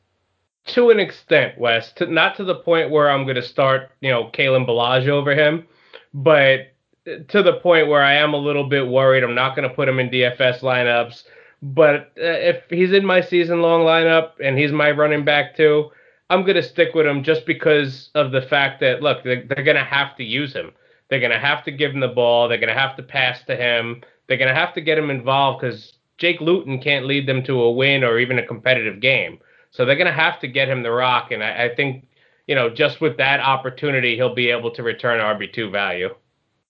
To an extent, Wes. To, not to the point where I'm going to start, you know, Kalen Ballage over him, but to the point where I am a little bit worried. I'm not going to put him in DFS lineups, but uh, if he's in my season long lineup and he's my running back too I'm going to stick with him just because of the fact that look, they're, they're going to have to use him. They're going to have to give him the ball. They're going to have to pass to him. They're going to have to get him involved because Jake Luton can't lead them to a win or even a competitive game. So they're going to have to get him the rock. And I, I think, you know, just with that opportunity, he'll be able to return RB2 value.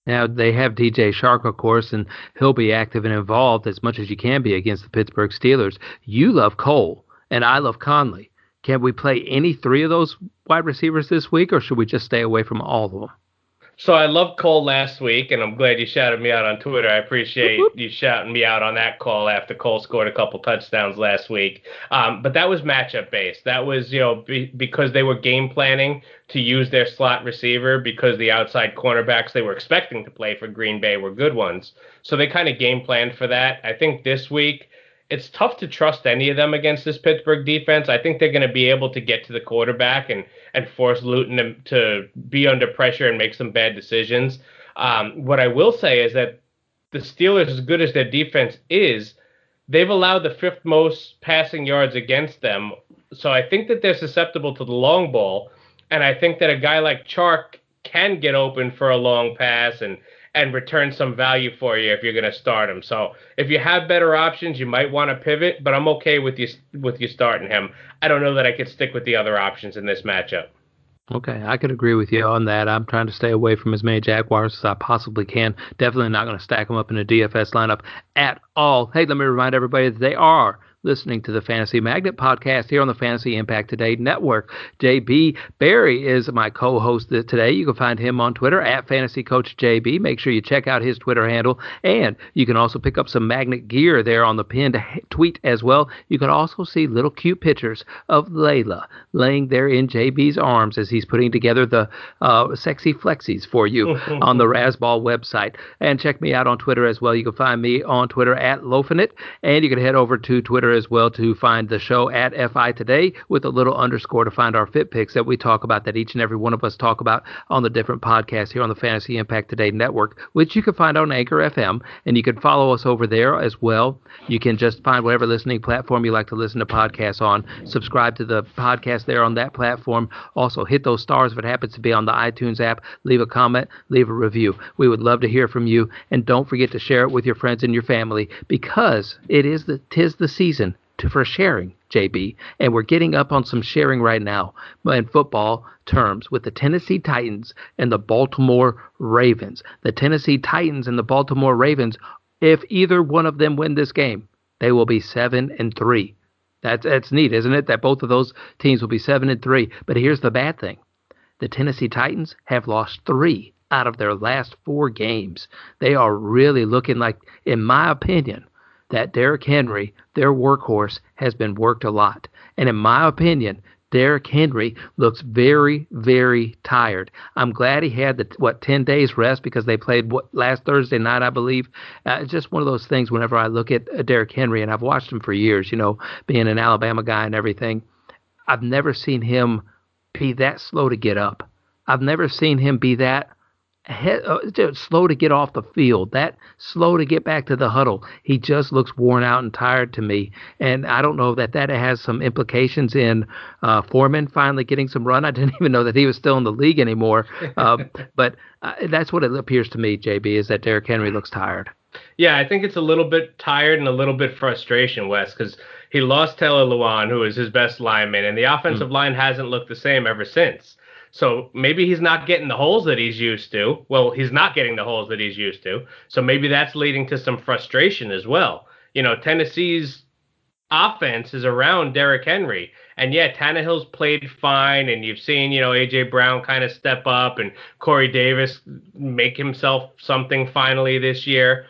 Now they have DJ Chark, of course, and he'll be active and involved as much as you can be against the Pittsburgh Steelers. You love Cole, and I love Conley. Can we play any three of those wide receivers this week, or should we just stay away from all of them? So I loved Cole last week, and I'm glad you shouted me out on Twitter. I appreciate you shouting me out on that call after Cole scored a couple touchdowns last week. Um, but that was matchup based. That was you know be, because they were game planning to use their slot receiver because the outside cornerbacks they were expecting to play for Green Bay were good ones. So they kind of game planned for that. I think this week it's tough to trust any of them against this Pittsburgh defense. I think they're going to be able to get to the quarterback and and force Luton to, to be under pressure and make some bad decisions. Um, what I will say is that the Steelers, as good as their defense is, they've allowed the fifth most passing yards against them. So I think that they're susceptible to the long ball, and I think that a guy like Chark can get open for a long pass and and return some value for you if you're going to start him. So if you have better options, you might want to pivot, but I'm okay with you with you starting him. I don't know that I could stick with the other options in this matchup. Okay, I could agree with you on that. I'm trying to stay away from as many Jaguars as I possibly can. Definitely not going to stack them up in a DFS lineup at all. Hey, let me remind everybody that they are listening to the Fantasy Magnet podcast here on the Fantasy Impact Today Network. JB Barry is my co host today. You can find him on Twitter at Fantasy Coach JB. Make sure you check out his Twitter handle. And you can also pick up some magnet gear there on the pinned tweet as well. You can also see little cute pictures of Layla laying there in JB's arms as he's putting together the uh, sexy flexies for you on the Razzball website. And check me out on Twitter as well. You can find me on Twitter at Lofinit. And you can head over to Twitter as well to find the show at FI Today with a little underscore to find our fit picks that we talk about, that each and every one of us talk about on the different podcasts here on the Fantasy Impact Today network, which you can find on Anchor FM. And you can follow us over there as well. You can just find whatever listening platform you like to listen to podcasts on. Subscribe to the podcast there on that platform. Also, hit those stars if it happens to be on the iTunes app. Leave a comment, leave a review. We would love to hear from you. And don't forget to share it with your friends and your family because it is the tis the season to, for sharing, JB, and we're getting up on some sharing right now in football terms with the Tennessee Titans and the Baltimore Ravens. The Tennessee Titans and the Baltimore Ravens, if either one of them win this game, they will be seven and three. That's that's neat, isn't it? That both of those teams will be seven and three. But here's the bad thing: the Tennessee Titans have lost three out of their last four games. They are really looking like, in my opinion, that Derrick Henry, their workhorse, has been worked a lot. And in my opinion, Derrick Henry looks very, very tired. I'm glad he had the what 10 days rest because they played what last Thursday night, I believe. Uh, it's just one of those things. Whenever I look at uh, Derrick Henry, and I've watched him for years, you know, being an Alabama guy and everything, I've never seen him be that slow to get up. I've never seen him be that uh, slow to get off the field, that slow to get back to the huddle. He just looks worn out and tired to me, and I don't know that that has some implications in uh, Foreman finally getting some run. I didn't even know that he was still in the league anymore, uh, but uh, that's what it appears to me. JB is that Derrick Henry looks tired. Yeah, I think it's a little bit tired and a little bit frustration, Wes, because he lost Taylor Lewan, who is his best lineman, and the offensive mm. line hasn't looked the same ever since. So maybe he's not getting the holes that he's used to. Well, he's not getting the holes that he's used to. So maybe that's leading to some frustration as well. You know, Tennessee's offense is around Derrick Henry. And yeah, Tannehill's played fine, and you've seen, you know, AJ Brown kind of step up and Corey Davis make himself something finally this year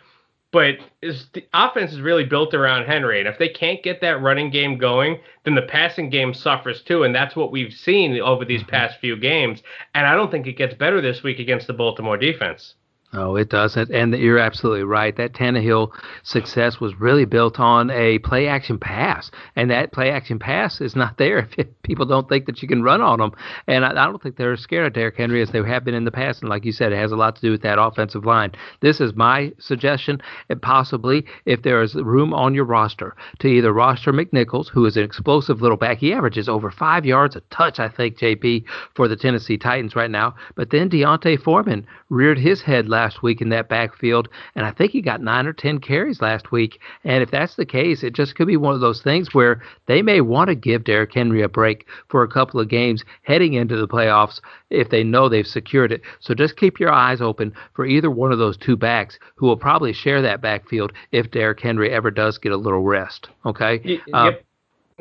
but is the offense is really built around Henry, and if they can't get that running game going, then the passing game suffers too, and that's what we've seen over these mm-hmm. past few games. And I don't think it gets better this week against the Baltimore defense. Oh, it doesn't. And you're absolutely right. That Tannehill success was really built on a play action pass. And that play action pass is not there if people don't think that you can run on them. And I, I don't think they're scared of Derrick Henry as they have been in the past. And like you said, it has a lot to do with that offensive line. This is my suggestion. And possibly, if there is room on your roster, to either roster McNichols, who is an explosive little back. He averages over five yards a touch, I think, JB, for the Tennessee Titans right now. But then D'Onta Foreman reared his head last week in that backfield, and I think he got nine or ten carries last week. And if that's the case, it just could be one of those things where they may want to give Derrick Henry a break for a couple of games heading into the playoffs if they know they've secured it. So just keep your eyes open for either one of those two backs who will probably share that backfield if Derrick Henry ever does get a little rest. Okay. Y- uh, yep.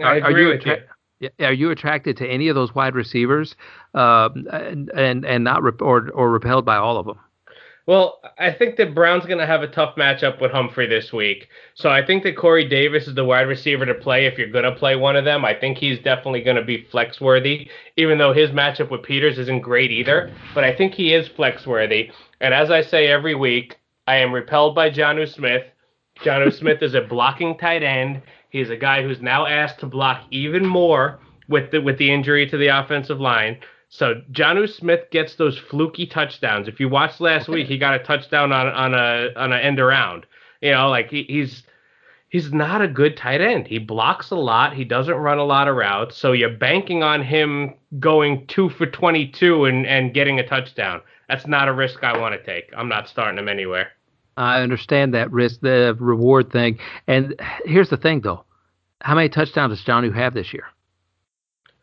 I agree are you with you. Are you attracted to any of those wide receivers, uh, and, and and not rep- or or repelled by all of them? Well, I think that Brown's going to have a tough matchup with Humphrey this week. So I think that Corey Davis is the wide receiver to play if you're going to play one of them. I think he's definitely going to be flex worthy, even though his matchup with Peters isn't great either. But I think he is flex worthy. And as I say every week, I am repelled by Jonnu Smith. Jonnu Smith is a blocking tight end. He's a guy who's now asked to block even more with the with the injury to the offensive line. So Jonnu Smith gets those fluky touchdowns. If you watched last week, he got a touchdown on on a on an end around. You know, like he, he's he's not a good tight end. He blocks a lot. He doesn't run a lot of routes. So you're banking on him going two for 22 and and getting a touchdown. That's not a risk I want to take. I'm not starting him anywhere. I understand that risk, the reward thing. And here's the thing, though. How many touchdowns does Jonnu have this year?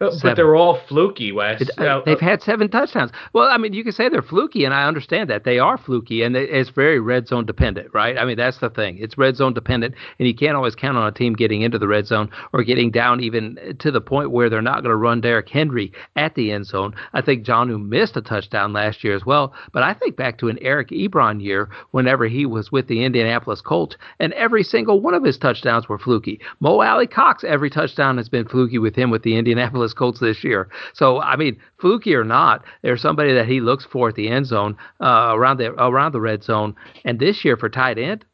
But, but they're all fluky, Wes. It, uh, they've had seven touchdowns. Well, I mean, you can say they're fluky, and I understand that they are fluky, and it's very red zone dependent, right? I mean, that's the thing. It's red zone dependent, and you can't always count on a team getting into the red zone or getting down even to the point where they're not going to run Derrick Henry at the end zone. I think Jonnu missed a touchdown last year as well, but I think back to an Eric Ebron year whenever he was with the Indianapolis Colts, and every single one of his touchdowns were fluky. Mo Alie-Cox, every touchdown has been fluky with him with the Indianapolis Colts this year. So I mean, fluky or not, there's somebody that he looks for at the end zone, uh, around the around the red zone. And this year for tight end,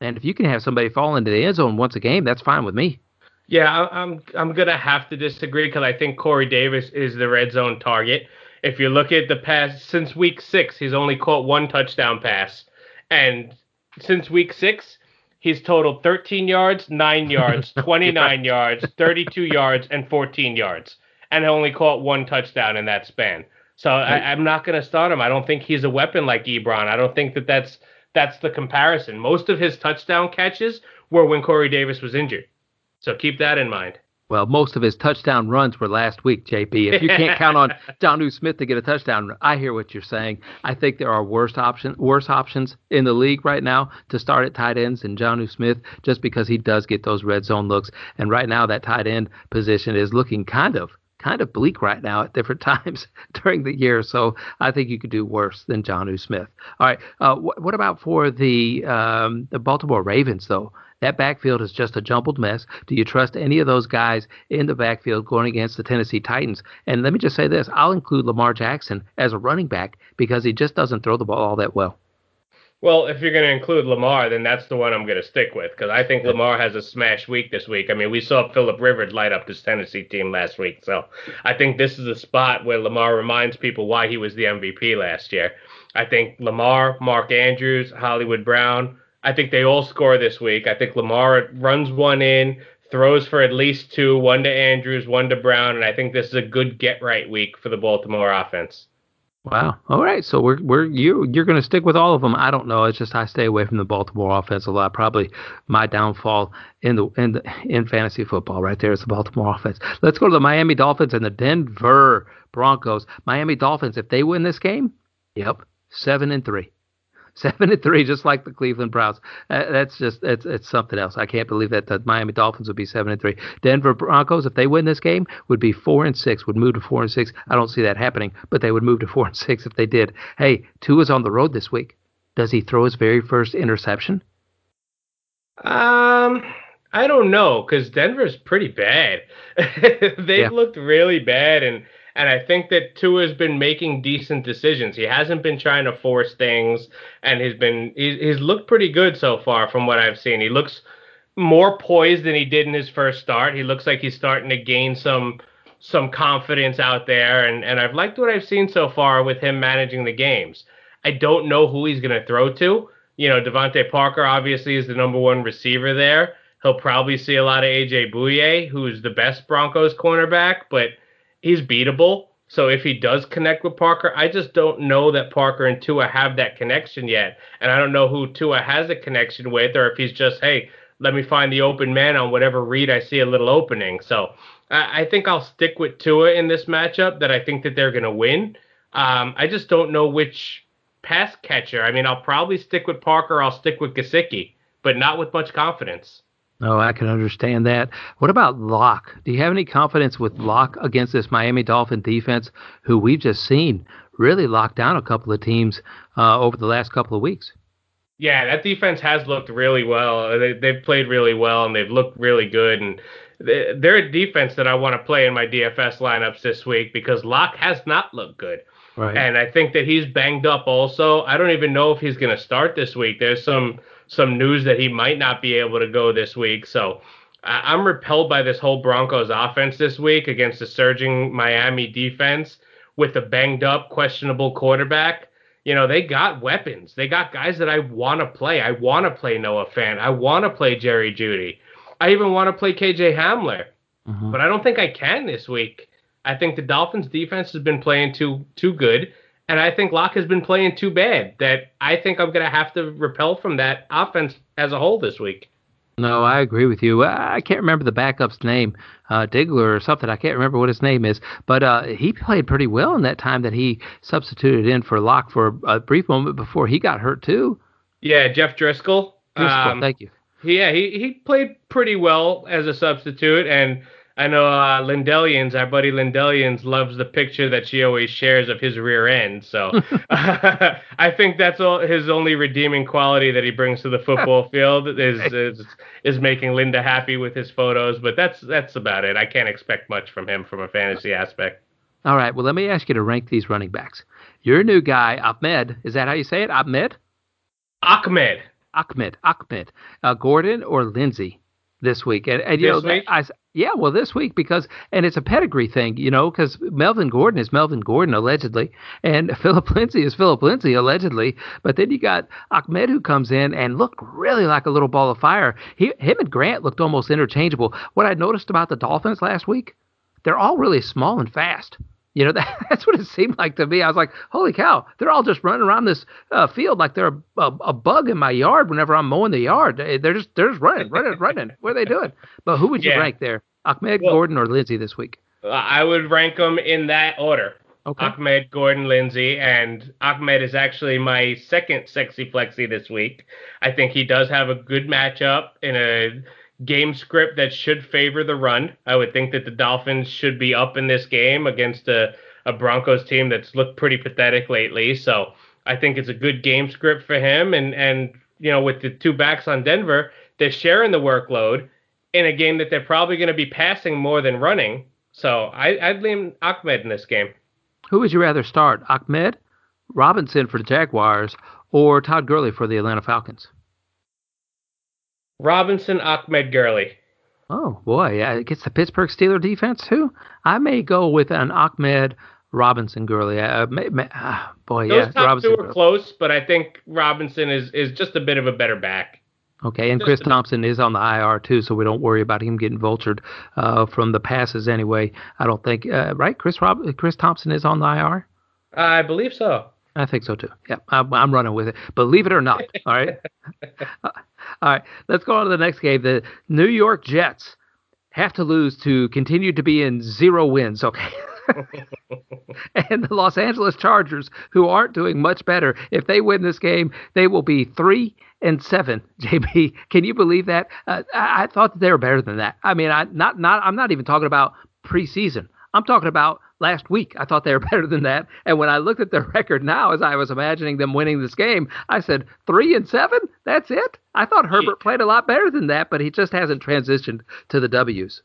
and if you can have somebody fall into the end zone once a game, that's fine with me. Yeah, I'm I'm gonna have to disagree because I think Corey Davis is the red zone target. If you look at the past since week six, he's only caught one touchdown pass, and since week six, he's totaled 13 yards, 9 yards, 29 yards, 32 yards, and 14 yards and only caught one touchdown in that span. So I, am not going to start him. I don't think he's a weapon like Ebron. I don't think that that's that's the comparison. Most of his touchdown catches were when Corey Davis was injured. So keep that in mind. Well, most of his touchdown runs were last week, JB. If you can't count on Jonnu Smith to get a touchdown, I hear what you're saying. I think there are worse option, worse options in the league right now to start at tight ends than Jonnu Smith, just because he does get those red zone looks. And right now, that tight end position is looking kind of kind of bleak right now at different times during the year. So I think you could do worse than Jonnu Smith. All right. Uh, wh- what about for the um, the Baltimore Ravens though? That backfield is just a jumbled mess. Do you trust any of those guys in the backfield going against the Tennessee Titans? And let me just say this: I'll include Lamar Jackson as a running back because he just doesn't throw the ball all that well. Well, if you're going to include Lamar, then that's the one I'm going to stick with because I think Lamar has a smash week this week. I mean, we saw Philip Rivers light up this Tennessee team last week, so I think this is a spot where Lamar reminds people why he was the MVP last year. I think Lamar, Mark Andrews, Hollywood Brown, I think they all score this week. I think Lamar runs one in, throws for at least two, one to Andrews, one to Brown, and I think this is a good get right week for the Baltimore offense. Wow. All right. So we're we're you you're going to stick with all of them. I don't know. It's just I stay away from the Baltimore offense a lot. Probably my downfall in the in the in fantasy football right there is the Baltimore offense. Let's go to the Miami Dolphins and the Denver Broncos. Miami Dolphins. If they win this game, yep, seven and three seven and three, just like the Cleveland Browns. Uh, that's just it's it's something else. I can't believe that the Miami Dolphins would be seven and three. Denver Broncos, if they win this game, would be four and six. Would move to four and six. I don't see that happening, but they would move to four and six if they did. Hey, Tua is on the road this week. Does he throw his very first interception? Um. I don't know because Denver's pretty bad. They've yeah. looked really bad, and and I think that Tua's been making decent decisions. He hasn't been trying to force things, and he's been he's, he's looked pretty good so far from what I've seen. He looks more poised than he did in his first start. He looks like he's starting to gain some some confidence out there, and and I've liked what I've seen so far with him managing the games. I don't know who he's going to throw to. You know, DeVante Parker obviously is the number one receiver there. He'll probably see a lot of AJ Bouye, who's the best Broncos cornerback, but he's beatable. So if he does connect with Parker, I just don't know that Parker and Tua have that connection yet. And I don't know who Tua has a connection with, or if he's just, hey, let me find the open man on whatever read I see a little opening. So I, I think I'll stick with Tua in this matchup. That I think that they're going to win. Um, I just don't know which pass catcher. I mean, I'll probably stick with Parker. I'll stick with Gesicki, but not with much confidence. Oh, I can understand that. What about Lock? Do you have any confidence with Lock against this Miami Dolphin defense, who we've just seen really lock down a couple of teams uh, over the last couple of weeks? Yeah, that defense has looked really well. They, they've played really well and they've looked really good. And they're a defense that I want to play in my DFS lineups this week because Lock has not looked good. Right. And I think that he's banged up also. I don't even know if he's going to start this week. There's some some news that he might not be able to go this week. So I'm repelled by this whole Broncos offense this week against the surging Miami defense with a banged up, questionable quarterback. You know, they got weapons. They got guys that I want to play. I want to play Noah Fant. I want to play Jerry Jeudy. I even want to play KJ Hamler. Mm-hmm. But I don't think I can this week. I think the Dolphins defense has been playing too too good. And I think Lock has been playing too bad that I think I'm going to have to repel from that offense as a whole this week. No, I agree with you. I can't remember the backup's name, uh, Digler or something. I can't remember what his name is, but uh, he played pretty well in that time that he substituted in for Lock for a brief moment before he got hurt too. Yeah, Jeff Driskel. Driskel, um, thank you. Yeah, he, he played pretty well as a substitute, and I know uh, Lindellians, our buddy Lindellians, loves the picture that she always shares of his rear end. So I think that's all his only redeeming quality that he brings to the football field is, is is making Linda happy with his photos. But that's that's about it. I can't expect much from him from a fantasy aspect. All right. Well, let me ask you to rank these running backs. You're new guy, Ahmed. Is that how you say it? Ahmed. Ahmed. Ahmed. Ahmed. Uh, Gordon or Lindsay this week. And, and you this know? I, yeah, well, this week because and it's a pedigree thing, you know, because Melvin Gordon is Melvin Gordon allegedly, and Philip Lindsay is Philip Lindsay allegedly. But then you got Ahmed who comes in and looked really like a little ball of fire. He, him and Grant looked almost interchangeable. What I noticed about the Dolphins last week, they're all really small and fast. You know, that, that's what it seemed like to me. I was like, holy cow, they're all just running around this uh, field like they're a, a, a, bug in my yard whenever I'm mowing the yard. They're just they're just running, running, running. What are they doing? But who would you yeah. rank there? Ahmed, well, Gordon, or Lindsay this week? I would rank them in that order. Okay. Ahmed, Gordon, Lindsay, and Ahmed is actually my second sexy flexy this week. I think he does have a good matchup in a game script that should favor the run. I would think that the Dolphins should be up in this game against a, a Broncos team that's looked pretty pathetic lately. So I think it's a good game script for him. And, and you know, with the two backs on Denver, they're sharing the workload in a game that they're probably going to be passing more than running. So I, I'd lean Ahmed in this game. Who would you rather start, Ahmed, Robinson for the Jaguars, or Todd Gurley for the Atlanta Falcons? Robinson, Ahmed Gurley. Oh boy, yeah, gets the Pittsburgh Steeler defense too. I may go with an Ahmed Robinson Gurley. Uh, may, may, uh, boy, Those yeah, top Robinson two are close, but I think Robinson is is just a bit of a better back. Okay, and Chris Thompson is on the IR too, so we don't worry about him getting vultured uh, from the passes anyway. I don't think, uh, right? Chris Rob, Chris Thompson is on the IR. I believe so. I think so too. Yeah, I'm, I'm running with it. Believe it or not. All right. All right, let's go on to the next game. The New York Jets have to lose to continue to be in zero wins. Okay. and the Los Angeles Chargers, who aren't doing much better, if they win this game, they will be three and seven. JB, can you believe that? Uh, I, I, thought that they were better than that. I mean, I not not. I'm not even talking about preseason. I'm talking about last week. I thought they were better than that. And when I looked at their record now, as I was imagining them winning this game, I said three and seven. That's it. I thought Herbert played a lot better than that, but he just hasn't transitioned to the W's.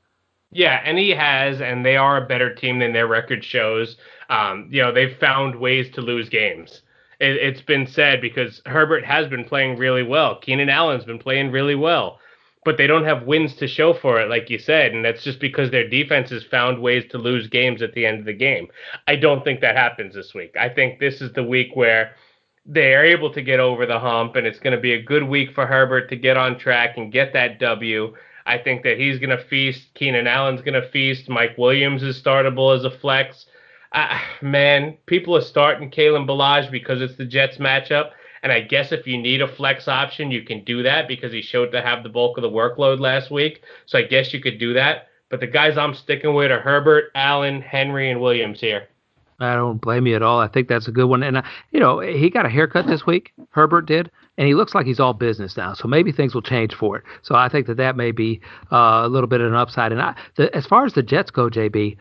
Yeah, and he has, and they are a better team than their record shows. Um, you know, they've found ways to lose games. It, has been said because Herbert has been playing really well. Keenan Allen's been playing really well but they don't have wins to show for it, like you said, and that's just because their defense has found ways to lose games at the end of the game. I don't think that happens this week. I think this is the week where they are able to get over the hump, and it's going to be a good week for Herbert to get on track and get that W. I think that he's going to feast. Keenan Allen's going to feast. Mike Williams is startable as a flex. Uh, man, people are starting Kalen Ballage because it's the Jets matchup. And I guess if you need a flex option, you can do that because he showed to have the bulk of the workload last week. So I guess you could do that. But the guys I'm sticking with are Herbert, Allen, Henry, and Williams here. I don't blame you at all. I think that's a good one. And, uh, you know, he got a haircut this week. Herbert did. And he looks like he's all business now. So maybe things will change for it. So I think that that may be uh, a little bit of an upside. And I, the, as far as the Jets go, JB,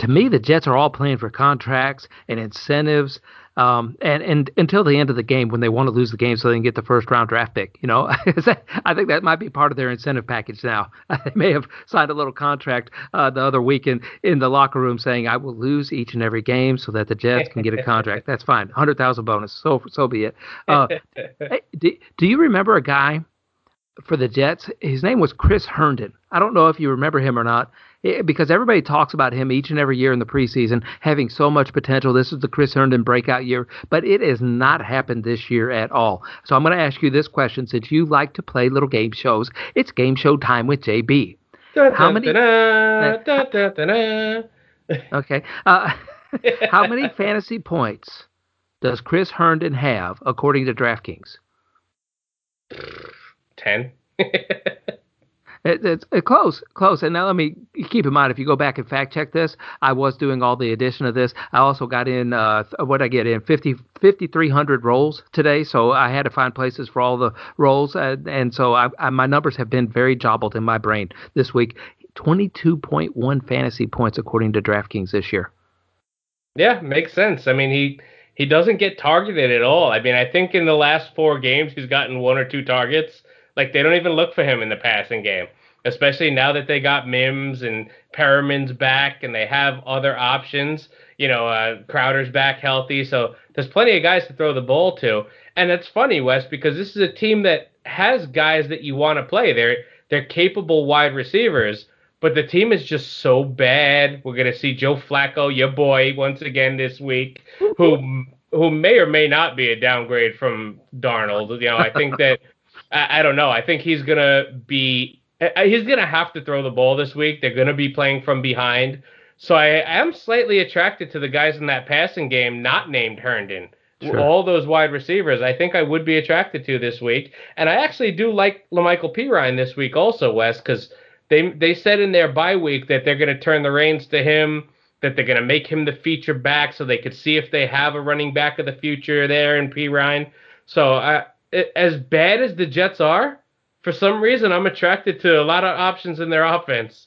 to me, the Jets are all playing for contracts and incentives um, and and until the end of the game when they want to lose the game so they can get the first round draft pick. You know, I think that might be part of their incentive package now. they may have signed a little contract uh, the other week in, in the locker room saying, "I will lose each and every game so that the Jets can get a contract." That's fine, hundred thousand bonus. So so be it. Uh, do, do you remember a guy? For the Jets, his name was Chris Herndon. I don't know if you remember him or not because everybody talks about him each and every year in the preseason having so much potential. This is the Chris Herndon breakout year, but it has not happened this year at all. So I'm going to ask you this question since you like to play little game shows. It's game show time with JB. How many? okay. Uh, how many fantasy points does Chris Herndon have according to DraftKings? Ten. It, it's it, close, close. And now let me keep in mind if you go back and fact check this, I was doing all the addition of this. I also got in uh, what I get in 50 5300 roles today, so I had to find places for all the roles, uh, and so I, I, my numbers have been very jobbled in my brain this week. 22.1 fantasy points according to DraftKings this year. Yeah, makes sense. I mean, he he doesn't get targeted at all. I mean, I think in the last four games he's gotten one or two targets. Like they don't even look for him in the passing game especially now that they got Mims and Perriman's back and they have other options. You know, uh, Crowder's back healthy, so there's plenty of guys to throw the ball to. And it's funny, Wes, because this is a team that has guys that you want to play. They're they're capable wide receivers, but the team is just so bad. We're gonna see Joe Flacco, your boy, once again this week, who who may or may not be a downgrade from Darnold. You know, I think that I, I don't know. I think he's gonna be he's going to have to throw the ball this week. They're going to be playing from behind. So I, I am slightly attracted to the guys in that passing game not named Herndon. Sure. All those wide receivers, I think I would be attracted to this week. And I actually do like La'Mical Perine this week also, Wes, because they they said in their bye week that they're going to turn the reins to him, that they're going to make him the feature back so they could see if they have a running back of the future there in Perine. So uh, as bad as the Jets are, for some reason, I'm attracted to a lot of options in their offense.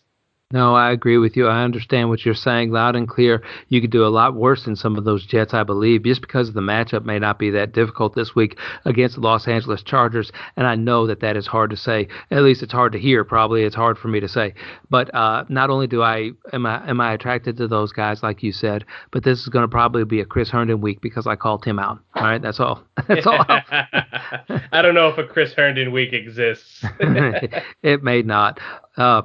No, I agree with you. I understand what you're saying loud and clear. You could do a lot worse than some of those Jets, I believe, just because the matchup may not be that difficult this week against the Los Angeles Chargers. And I know that that is hard to say. At least it's hard to hear. Probably it's hard for me to say. But uh, not only do I am I am I attracted to those guys, like you said, but this is going to probably be a Chris Herndon week because I called him out. All right, that's all. That's all. I don't know if a Chris Herndon week exists. it may not. Uh,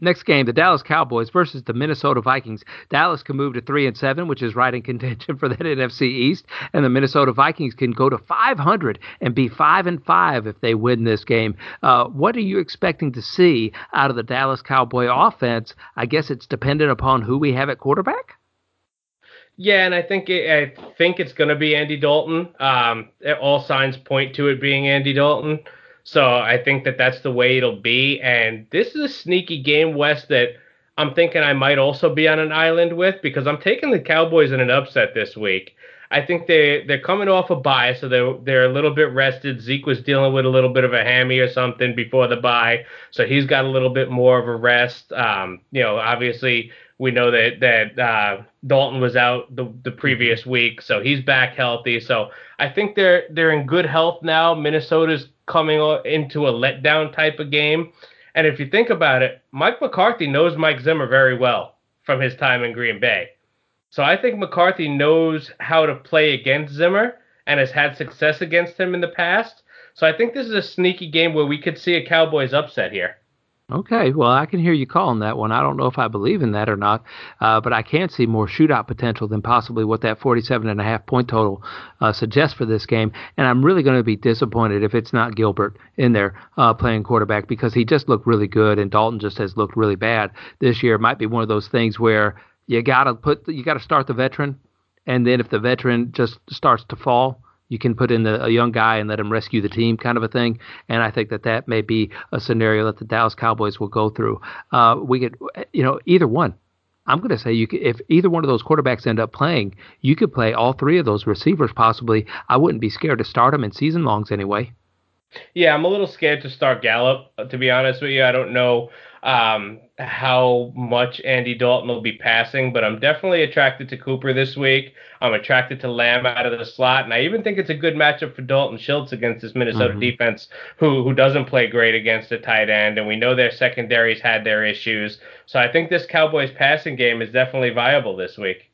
Next game, the Dallas Cowboys versus the Minnesota Vikings. Dallas can move to three and seven, which is right in contention for that NFC East, and the Minnesota Vikings can go to 500 and be five and five if they win this game. Uh, what are you expecting to see out of the Dallas Cowboy offense? I guess it's dependent upon who we have at quarterback. Yeah, and I think it, I think it's going to be Andy Dalton. Um, all signs point to it being Andy Dalton. So I think that that's the way it'll be. And this is a sneaky game, Wes, that I'm thinking I might also be on an island with because I'm taking the Cowboys in an upset this week. I think they they're coming off a bye, so they're they're a little bit rested. Zeke was dealing with a little bit of a hammy or something before the bye, so he's got a little bit more of a rest. Um, you know, obviously we know that that uh, Dalton was out the, the previous week, so he's back healthy. So I think they're they're in good health now. Minnesota's coming into a letdown type of game, and if you think about it, Mike McCarthy knows Mike Zimmer very well from his time in Green Bay. So I think McCarthy knows how to play against Zimmer and has had success against him in the past. So I think this is a sneaky game where we could see a Cowboys upset here. Okay, well, I can hear you calling that one. I don't know if I believe in that or not, uh, but I can see more shootout potential than possibly what that 47 and a half point total uh, suggests for this game. And I'm really going to be disappointed if it's not Gilbert in there uh, playing quarterback because he just looked really good and Dalton just has looked really bad this year. It might be one of those things where you gotta put you gotta start the veteran, and then if the veteran just starts to fall, you can put in the, a young guy and let him rescue the team, kind of a thing. And I think that that may be a scenario that the Dallas Cowboys will go through. Uh, we could, you know, either one. I'm going to say you could, if either one of those quarterbacks end up playing, you could play all three of those receivers possibly. I wouldn't be scared to start them in season longs anyway. Yeah, I'm a little scared to start Gallup. To be honest with you, I don't know um, how much Andy Dalton will be passing, but I'm definitely attracted to Cooper this week. I'm attracted to Lamb out of the slot, and I even think it's a good matchup for Dalton Schultz against this Minnesota mm-hmm. defense, who who doesn't play great against a tight end, and we know their secondaries had their issues. So I think this Cowboys passing game is definitely viable this week.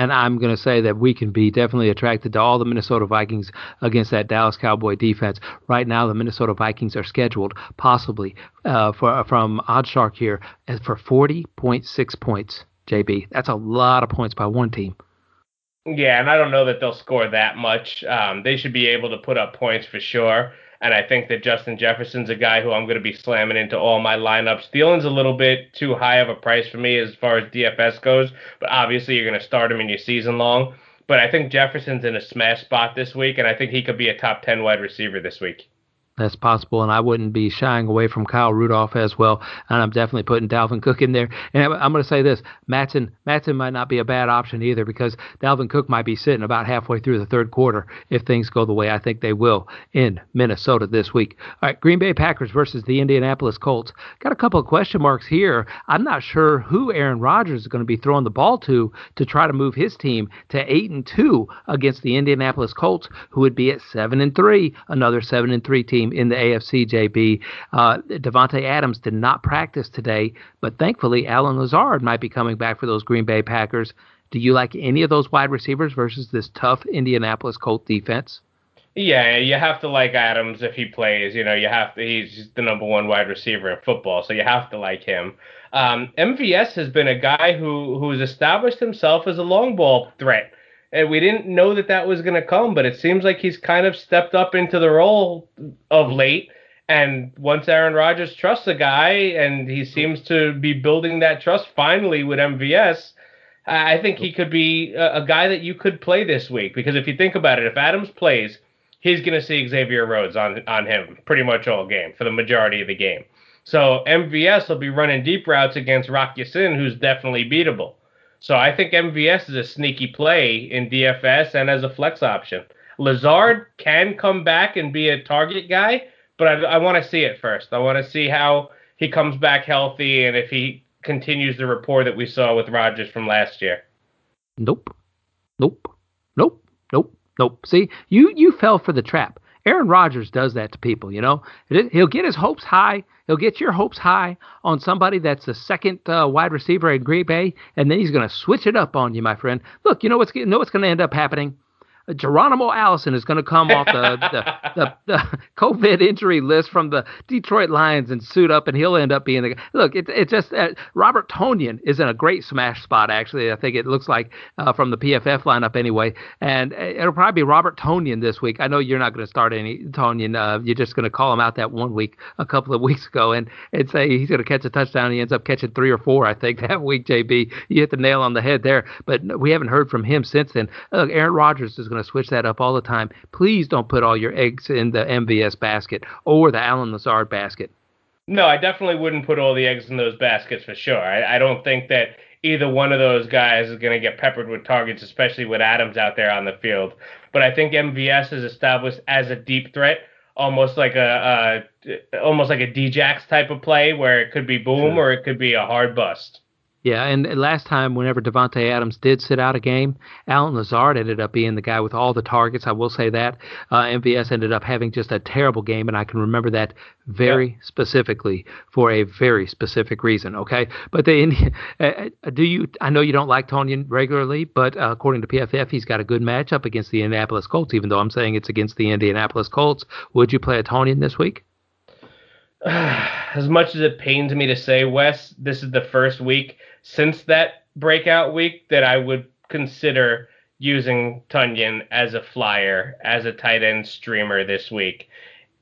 And I'm going to say that we can be definitely attracted to all the Minnesota Vikings against that Dallas Cowboy defense. Right now, the Minnesota Vikings are scheduled possibly uh, for from OddsShark here as for 40.6 points. JB, that's a lot of points by one team. Yeah, and I don't know that they'll score that much. Um, they should be able to put up points for sure. And I think that Justin Jefferson's a guy who I'm going to be slamming into all my lineups. Thielen's a little bit too high of a price for me as far as DFS goes, but obviously you're going to start him in your season long. But I think Jefferson's in a smash spot this week, and I think he could be a top 10 wide receiver this week. That's possible, and I wouldn't be shying away from Kyle Rudolph as well. And I'm definitely putting Dalvin Cook in there. And I'm going to say this: Matson, Mattison might not be a bad option either because Dalvin Cook might be sitting about halfway through the third quarter if things go the way I think they will in Minnesota this week. All right, Green Bay Packers versus the Indianapolis Colts. Got a couple of question marks here. I'm not sure who Aaron Rodgers is going to be throwing the ball to to try to move his team to eight and two against the Indianapolis Colts, who would be at seven and three, another seven and three team in the AFC, JB. Uh, Davante Adams did not practice today, but thankfully Allen Lazard might be coming back for those Green Bay Packers. Do you like any of those wide receivers versus this tough Indianapolis Colt defense? Yeah, you have to like Adams if he plays. You know, you have to. He's the number one wide receiver in football, so you have to like him. Um, MVS has been a guy who who's established himself as a long ball threat and we didn't know that that was going to come, but it seems like he's kind of stepped up into the role of late. And once Aaron Rodgers trusts a guy, and he seems to be building that trust finally with MVS, I think he could be a, a guy that you could play this week. Because if you think about it, if Adams plays, he's going to see Xavier Rhodes on on him pretty much all game for the majority of the game. So MVS will be running deep routes against Rock Ya-Sin, who's definitely beatable. So I think MVS is a sneaky play in DFS and as a flex option. Lazard can come back and be a target guy, but I, I want to see it first. I want to see how he comes back healthy and if he continues the rapport that we saw with Rodgers from last year. Nope. Nope. Nope. Nope. Nope. See, you you fell for the trap. Aaron Rodgers does that to people, you know. He'll get his hopes high. He'll get your hopes high on somebody that's the second uh, wide receiver in Green Bay, and then he's going to switch it up on you, my friend. Look, you know what's you know what's going to end up happening? Geronimo Allison is going to come off the, the, the, the, COVID injury list from the Detroit Lions and suit up, and he'll end up being the guy. Look, it, it just uh, Robert Tonyan is in a great smash spot, actually. I think it looks like uh, from the PFF lineup anyway. And uh, it'll probably be Robert Tonyan this week. I know you're not going to start any Tonyan. Uh, you're just going to call him out that one week a couple of weeks ago and, and say he's going to catch a touchdown. He ends up catching three or four, I think, that week, JB. You hit the nail on the head there. But we haven't heard from him since then. Look, Aaron Rodgers is going to switch that up all the time. Please don't put all your eggs in the MVS basket or the Allen Lazard basket. No, I definitely wouldn't put all the eggs in those baskets for sure. I, I don't think that either one of those guys is going to get peppered with targets, especially with Adams out there on the field. But I think MVS is established as a deep threat, almost like a, a almost like a Djax type of play, where it could be boom sure. or it could be a hard bust. Yeah, and last time, whenever Davante Adams did sit out a game, Allen Lazard ended up being the guy with all the targets. I will say that uh, MVS ended up having just a terrible game, and I can remember that very specifically for a very specific reason. Okay, but the uh, uh, do you? I know you don't like Tonyan regularly, but uh, according to PFF, he's got a good matchup against the Indianapolis Colts. Even though I'm saying it's against the Indianapolis Colts, would you play a Tonyan this week? As much as it pains me to say, Wes, this is the first week since that breakout week that I would consider using Tonyan as a flyer, as a tight end streamer this week.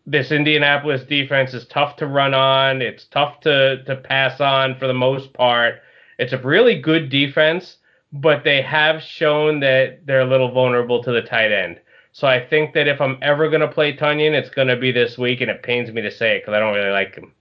This Indianapolis defense is tough to run on. It's tough to to pass on for the most part. It's a really good defense, but they have shown that they're a little vulnerable to the tight end. So I think that if I'm ever going to play Tonyan, it's going to be this week, and it pains me to say it because I don't really like him.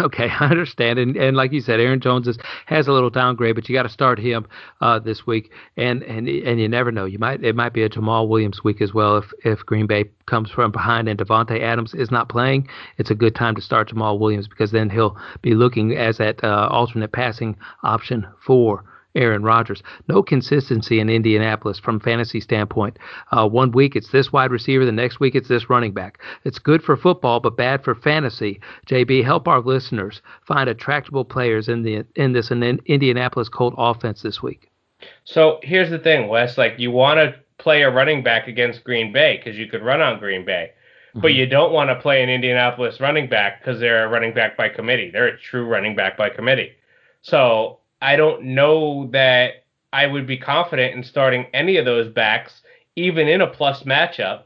Okay, I understand, and and like you said, Aaron Jones is, has a little downgrade, but you got to start him uh, this week, and and and you never know, you might it might be a Jamaal Williams week as well if if Green Bay comes from behind and Davante Adams is not playing. It's a good time to start Jamaal Williams because then he'll be looking as that uh, alternate passing option for Aaron Rodgers. No consistency in Indianapolis from fantasy standpoint. Uh, one week it's this wide receiver, the next week it's this running back. It's good for football, but bad for fantasy. JB, help our listeners find attractable players in the in this in Indianapolis Colt offense this week. So here's the thing, Wes. Like you want to play a running back against Green Bay because you could run on Green Bay. Mm-hmm. But you don't want to play an Indianapolis running back because they're a running back by committee. They're a true running back by committee. So I don't know that I would be confident in starting any of those backs, even in a plus matchup.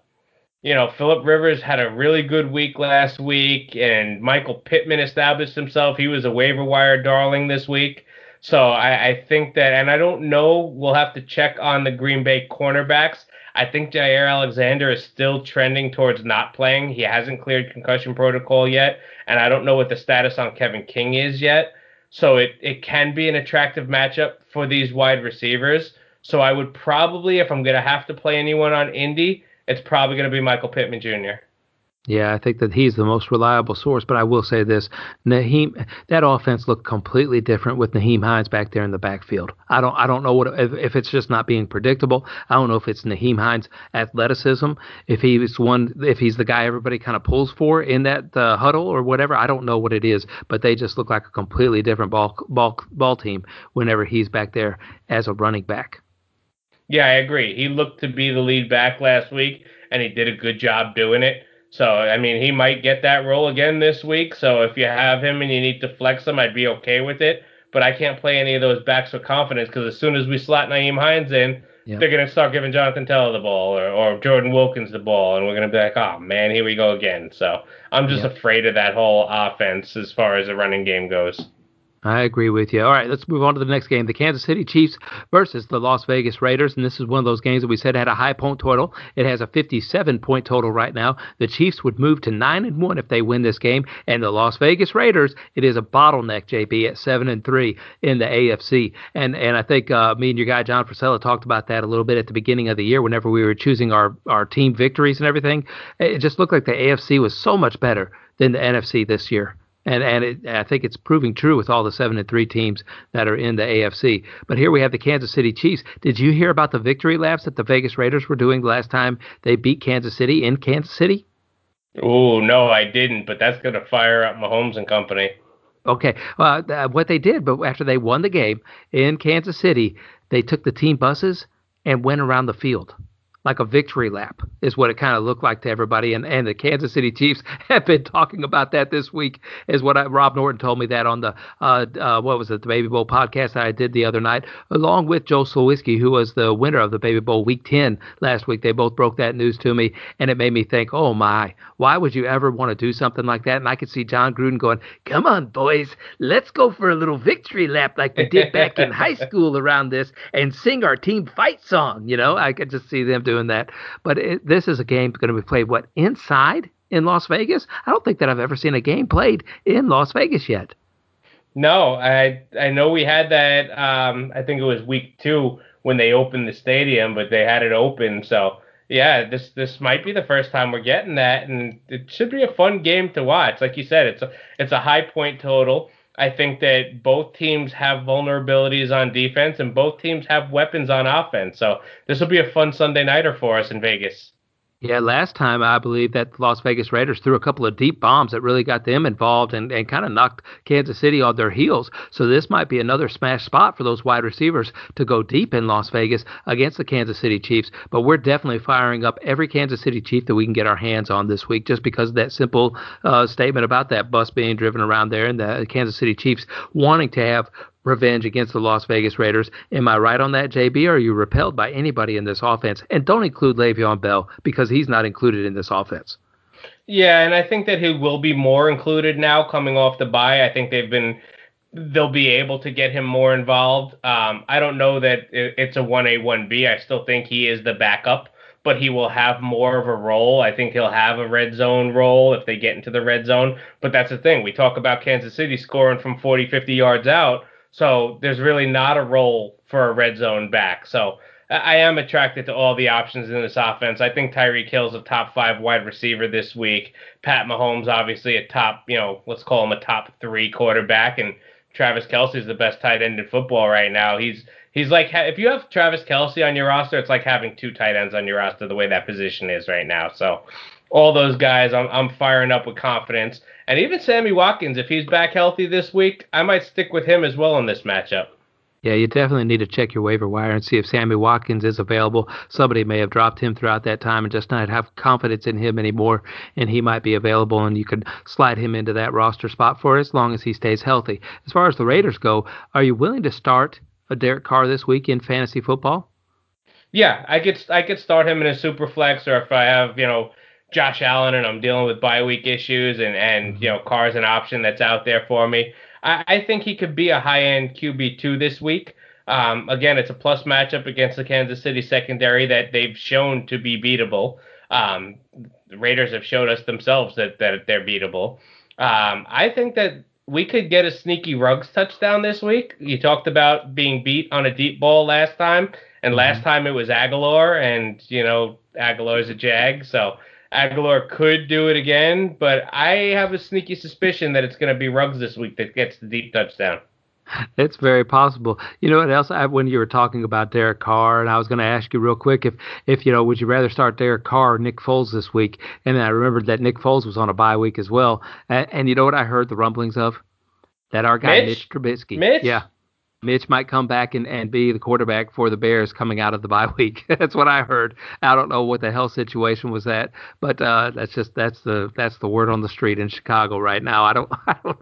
You know, Philip Rivers had a really good week last week, and Michael Pittman established himself. He was a waiver wire darling this week. So I, I think that, and I don't know, we'll have to check on the Green Bay cornerbacks. I think Jaire Alexander is still trending towards not playing. He hasn't cleared concussion protocol yet, and I don't know what the status on Kevin King is yet. So it, it can be an attractive matchup for these wide receivers. So I would probably, if I'm going to have to play anyone on Indy, it's probably going to be Michael Pittman Jr. Yeah, I think that he's the most reliable source. But I will say this: Nyheim, that offense looked completely different with Nyheim Hines back there in the backfield. I don't, I don't know what if, if it's just not being predictable. I don't know if it's Nyheim Hines' athleticism, if he's one, if he's the guy everybody kind of pulls for in that uh, huddle or whatever. I don't know what it is, but they just look like a completely different ball ball ball team whenever he's back there as a running back. Yeah, I agree. He looked to be the lead back last week, and he did a good job doing it. So, I mean, he might get that role again this week. So, if you have him and you need to flex him, I'd be okay with it. But I can't play any of those backs with confidence because as soon as we slot Nyheim Hines in, yep. they're going to start giving Jonathan Taylor the ball or, or Jordan Wilkins the ball. And we're going to be like, oh, man, here we go again. So, I'm just yep. afraid of that whole offense as far as the running game goes. I agree with you. All right, let's move on to the next game. The Kansas City Chiefs versus the Las Vegas Raiders. And this is one of those games that we said had a high point total. It has a 57 point total right now. The Chiefs would move to 9 and 1 if they win this game. And the Las Vegas Raiders, it is a bottleneck, JB, at 7 and 3 in the AFC. And and I think uh, me and your guy, John Frisella, talked about that a little bit at the beginning of the year whenever we were choosing our, our team victories and everything. It just looked like the AFC was so much better than the NFC this year and and it, I think it's proving true with all the seven and three teams that are in the AFC. But here we have the Kansas City Chiefs. Did you hear about the victory laps that the Vegas Raiders were doing last time they beat Kansas City in Kansas City? Oh no, I didn't. But that's gonna fire up Mahomes and company. Okay, uh, what they did, but after they won the game in Kansas City, they took the team buses and went around the field like a victory lap is what it kind of looked like to everybody. And and the Kansas City Chiefs have been talking about that this week, is what I, Rob Norton told me that on the uh, uh, what was it the Baby Bowl podcast that I did the other night, along with Joe Slowinski, who was the winner of the Baby Bowl Week 10 last week. They both broke that news to me, and it made me think, oh my, why would you ever want to do something like that? And I could see Jon Gruden going, come on, boys, let's go for a little victory lap like we did back in high school around this and sing our team fight song. You know, I could just see them doing doing that. But it, this is a game going to be played what inside in Las Vegas. I don't think that I've ever seen a game played in Las Vegas yet. No, I I know we had that. Um, I think it was week two when they opened the stadium, but they had it open. So yeah, this this might be the first time we're getting that, and it should be a fun game to watch. Like you said, it's a it's a high point total. I think that both teams have vulnerabilities on defense and both teams have weapons on offense. So this will be a fun Sunday nighter for us in Vegas. Yeah, last time I believe that the Las Vegas Raiders threw a couple of deep bombs that really got them involved and, and kind of knocked Kansas City on their heels. So this might be another smash spot for those wide receivers to go deep in Las Vegas against the Kansas City Chiefs. But we're definitely firing up every Kansas City Chief that we can get our hands on this week just because of that simple uh, statement about that bus being driven around there and the Kansas City Chiefs wanting to have revenge against the Las Vegas Raiders. Am I right on that, JB? Are you repelled by anybody in this offense? And don't include Le'Veon Bell because he's not included in this offense. Yeah, and I think that he will be more included now coming off the bye. I think they've been they'll be able to get him more involved. Um, I don't know that it's a 1A, 1B. I still think he is the backup, but he will have more of a role. I think he'll have a red zone role if they get into the red zone. But that's the thing. We talk about Kansas City scoring from 40, 50 yards out. So there's really not a role for a red zone back. So I am attracted to all the options in this offense. I think Tyreek Hill's a top five wide receiver this week. Pat Mahomes, obviously a top, you know, let's call him a top three quarterback, and Travis Kelce is the best tight end in football right now. He's he's like if you have Travis Kelce on your roster, it's like having two tight ends on your roster the way that position is right now. So all those guys, I'm I'm firing up with confidence. And even Sammy Watkins, if he's back healthy this week, I might stick with him as well in this matchup. Yeah, you definitely need to check your waiver wire and see if Sammy Watkins is available. Somebody may have dropped him throughout that time and just not have confidence in him anymore, and he might be available, and you could slide him into that roster spot for as long as he stays healthy. As far as the Raiders go, are you willing to start a Derek Carr this week in fantasy football? Yeah, I could I could start him in a super flex, or if I have you know Josh Allen and I'm dealing with bye week issues, and and you know Carr's an option that's out there for me. I, I think he could be a high end QB two this week. Um, again, it's a plus matchup against the Kansas City secondary that they've shown to be beatable. Um, the Raiders have showed us themselves that, that they're beatable. Um, I think that we could get a sneaky Ruggs touchdown this week. You talked about being beat on a deep ball last time, and mm-hmm. last time it was Agholor, and you know Agholor's a Jag, so Agholor could do it again, but I have a sneaky suspicion that it's going to be Ruggs this week that gets the deep touchdown. It's very possible. You know what else? I, when you were talking about Derek Carr, and I was going to ask you real quick if, if you know, would you rather start Derek Carr or Nick Foles this week? And I remembered that Nick Foles was on a bye week as well. And, and you know what I heard the rumblings of? That our guy Mitch, Mitch Trubisky. Mitch? Yeah. Mitch might come back and, and be the quarterback for the Bears coming out of the bye week. that's what I heard. I don't know what the hell situation was that, but uh, that's just that's the that's the word on the street in Chicago right now. I don't I don't,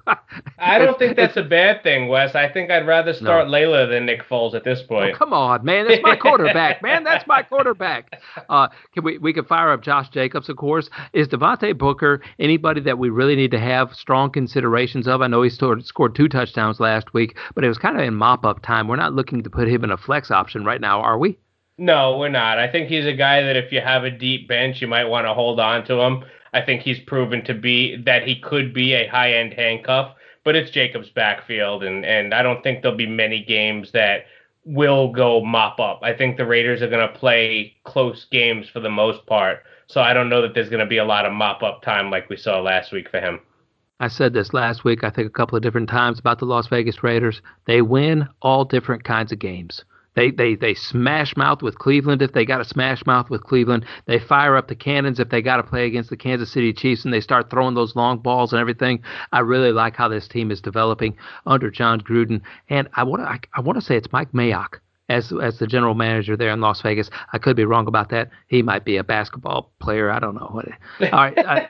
I don't think that's a bad thing, Wes. I think I'd rather start no. Layla than Nick Foles at this oh, point. Oh, come on, man, that's my quarterback, man. That's my quarterback. Uh, can we we can fire up Josh Jacobs, of course. Is Devontae Booker anybody that we really need to have strong considerations of? I know he scored scored two touchdowns last week, but it was kind of in up time. We're not looking to put him in a flex option right now, are we? No, we're not. I think he's a guy that if you have a deep bench, you might want to hold on to him. I think he's proven to be that he could be a high end handcuff, but it's Jacobs' backfield, and and I don't think there'll be many games that will go mop up. I think the Raiders are going to play close games for the most part. So I don't know that there's going to be a lot of mop up time like we saw last week for him. I said this last week, I think a couple of different times about the Las Vegas Raiders. They win all different kinds of games. They they they smash mouth with Cleveland if they got to smash mouth with Cleveland. They fire up the cannons if they got to play against the Kansas City Chiefs and they start throwing those long balls and everything. I really like how this team is developing under Jon Gruden, and I want to I, I want to say it's Mike Mayock as as the general manager there in Las Vegas. I could be wrong about that. He might be a basketball player. I don't know. All right. I,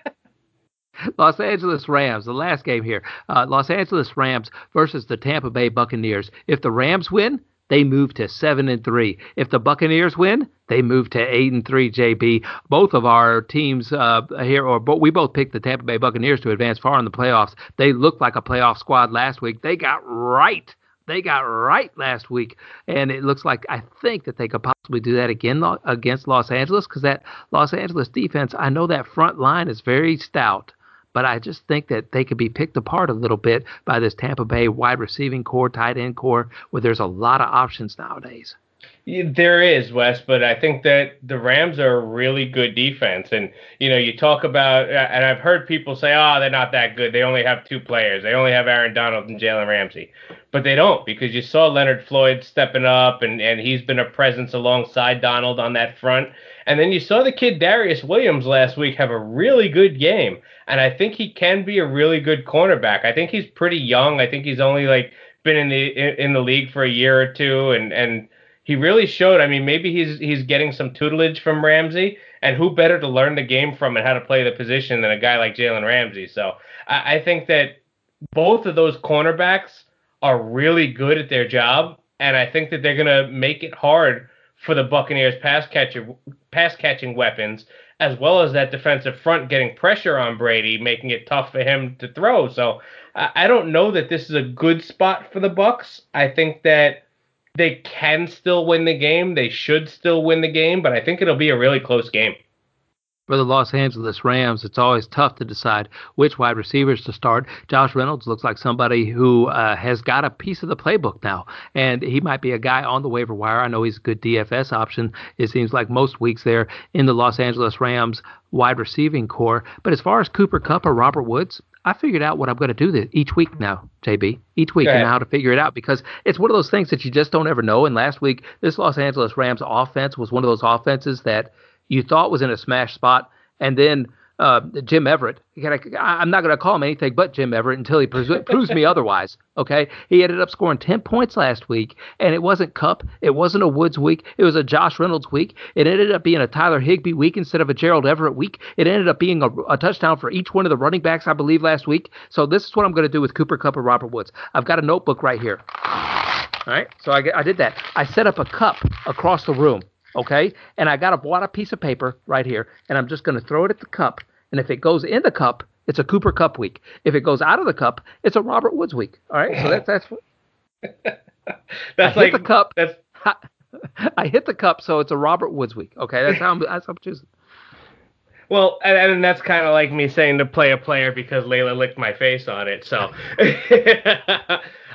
Los Angeles Rams, the last game here. Uh, Los Angeles Rams versus the Tampa Bay Buccaneers. If the Rams win, they move to seven and three. If the Buccaneers win, they move to eight and three. JB, both of our teams uh, here, or we both picked the Tampa Bay Buccaneers to advance far in the playoffs. They looked like a playoff squad last week. They got right. They got right last week, and it looks like I think that they could possibly do that again against Los Angeles because that Los Angeles defense. I know that front line is very stout but I just think that they could be picked apart a little bit by this Tampa Bay wide receiving corps, tight end corps, where there's a lot of options nowadays. There is, Wes, but I think that the Rams are a really good defense. And, you know, you talk about, and I've heard people say, oh, they're not that good. They only have two players. They only have Aaron Donald and Jalen Ramsey. But they don't because you saw Leonard Floyd stepping up, and, and he's been a presence alongside Donald on that front. And then you saw the kid Darious Williams last week have a really good game. And I think he can be a really good cornerback. I think he's pretty young. I think he's only like been in the in, the league for a year or two and and he really showed. I mean, maybe he's he's getting some tutelage from Ramsey, and who better to learn the game from and how to play the position than a guy like Jalen Ramsey? So I, I think that both of those cornerbacks are really good at their job, and I think that they're gonna make it hard for the Buccaneers pass catcher pass catching weapons, as well as that defensive front getting pressure on Brady, making it tough for him to throw. So I don't know that this is a good spot for the Bucks. I think that they can still win the game. They should still win the game, but I think it'll be a really close game. For the Los Angeles Rams, it's always tough to decide which wide receivers to start. Josh Reynolds looks like somebody who uh, has got a piece of the playbook now, and he might be a guy on the waiver wire. I know he's a good DFS option. It seems like most weeks there in the Los Angeles Rams wide receiving corps. But as far as Cooper Kupp or Robert Woods, I figured out what I'm going to do this each week now, JB. Each week, and how to figure it out because it's one of those things that you just don't ever know. And last week, this Los Angeles Rams offense was one of those offenses that you thought was in a smash spot, and then uh, Jim Everett. I'm not going to call him anything but Jim Everett until he proves, me otherwise. Okay, he ended up scoring 10 points last week, and it wasn't Kupp, it wasn't a Woods week, it was a Josh Reynolds week. It ended up being a Tyler Higbee week instead of a Gerald Everett week. It ended up being a, a touchdown for each one of the running backs, I believe, last week. So this is what I'm going to do with Cooper Kupp and Robert Woods. I've got a notebook right here. All right, so I, I did that. I set up a cup across the room okay? And I got a bought a piece of paper right here, and I'm just going to throw it at the cup. And if it goes in the cup, it's a Cooper Kupp week. If it goes out of the cup, it's a Robert Woods week. All right, so that's that's. that's I like the cup. That's I hit the cup, so it's a Robert Woods week. Okay, that's how I'm, that's how I'm choosing. Well, and, and that's kind of like me saying to play a player because Layla licked my face on it. So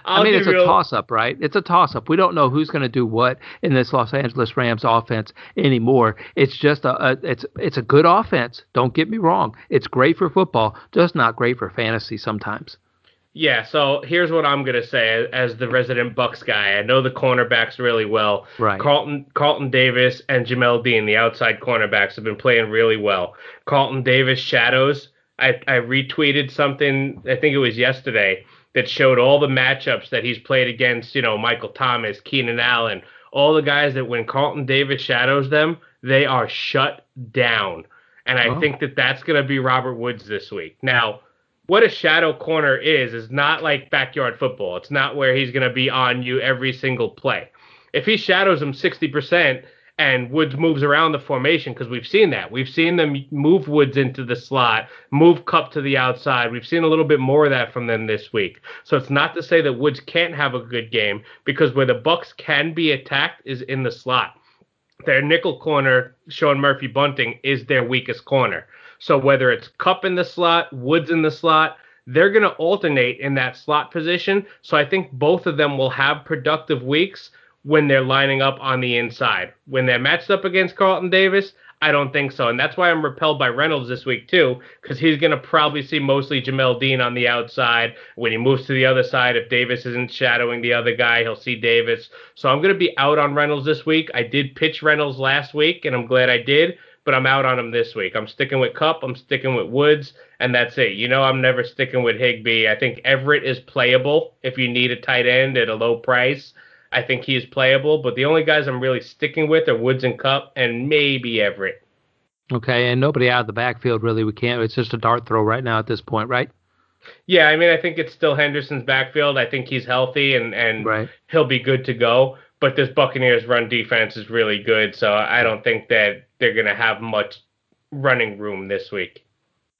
I mean, it's a toss up, right? It's a toss up. We don't know who's going to do what in this Los Angeles Rams offense anymore. It's just a, a, it's it's a good offense. Don't get me wrong. It's great for football, just not great for fantasy sometimes. Yeah, so here's what I'm gonna say as the resident Bucks guy. I know the cornerbacks really well. Right. Carlton Carlton Davis and Jamel Dean, the outside cornerbacks, have been playing really well. Carlton Davis shadows. I, I retweeted something. I think it was yesterday that showed all the matchups that he's played against, you know, Michael Thomas, Keenan Allen, all the guys that when Carlton Davis shadows them, they are shut down. And I oh. think that that's going to be Robert Woods this week. Now, what a shadow corner is, is not like backyard football. It's not where he's going to be on you every single play. If he shadows him 60%, and Woods moves around the formation because we've seen that. We've seen them move Woods into the slot, move Kupp to the outside. We've seen a little bit more of that from them this week. So it's not to say that Woods can't have a good game because where the Bucks can be attacked is in the slot. Their nickel corner, Sean Murphy Bunting, is their weakest corner. So whether it's Kupp in the slot, Woods in the slot, they're going to alternate in that slot position. So I think both of them will have productive weeks when they're lining up on the inside. When they're matched up against Carlton Davis, I don't think so. And that's why I'm repelled by Reynolds this week, too, because he's going to probably see mostly Jamel Dean on the outside. When he moves to the other side, if Davis isn't shadowing the other guy, he'll see Davis. So I'm going to be out on Reynolds this week. I did pitch Reynolds last week, and I'm glad I did, but I'm out on him this week. I'm sticking with Kupp, I'm sticking with Woods, and that's it. You know, I'm never sticking with Higbee. I think Everett is playable if you need a tight end at a low price. I think he is playable, but the only guys I'm really sticking with are Woods and Kupp and maybe Everett. Okay, and nobody out of the backfield really. We can't. It's just a dart throw right now at this point, right? Yeah, I mean, I think it's still Henderson's backfield. I think he's healthy and and right. he'll be good to go. But this Buccaneers run defense is really good, so I don't think that they're gonna have much running room this week.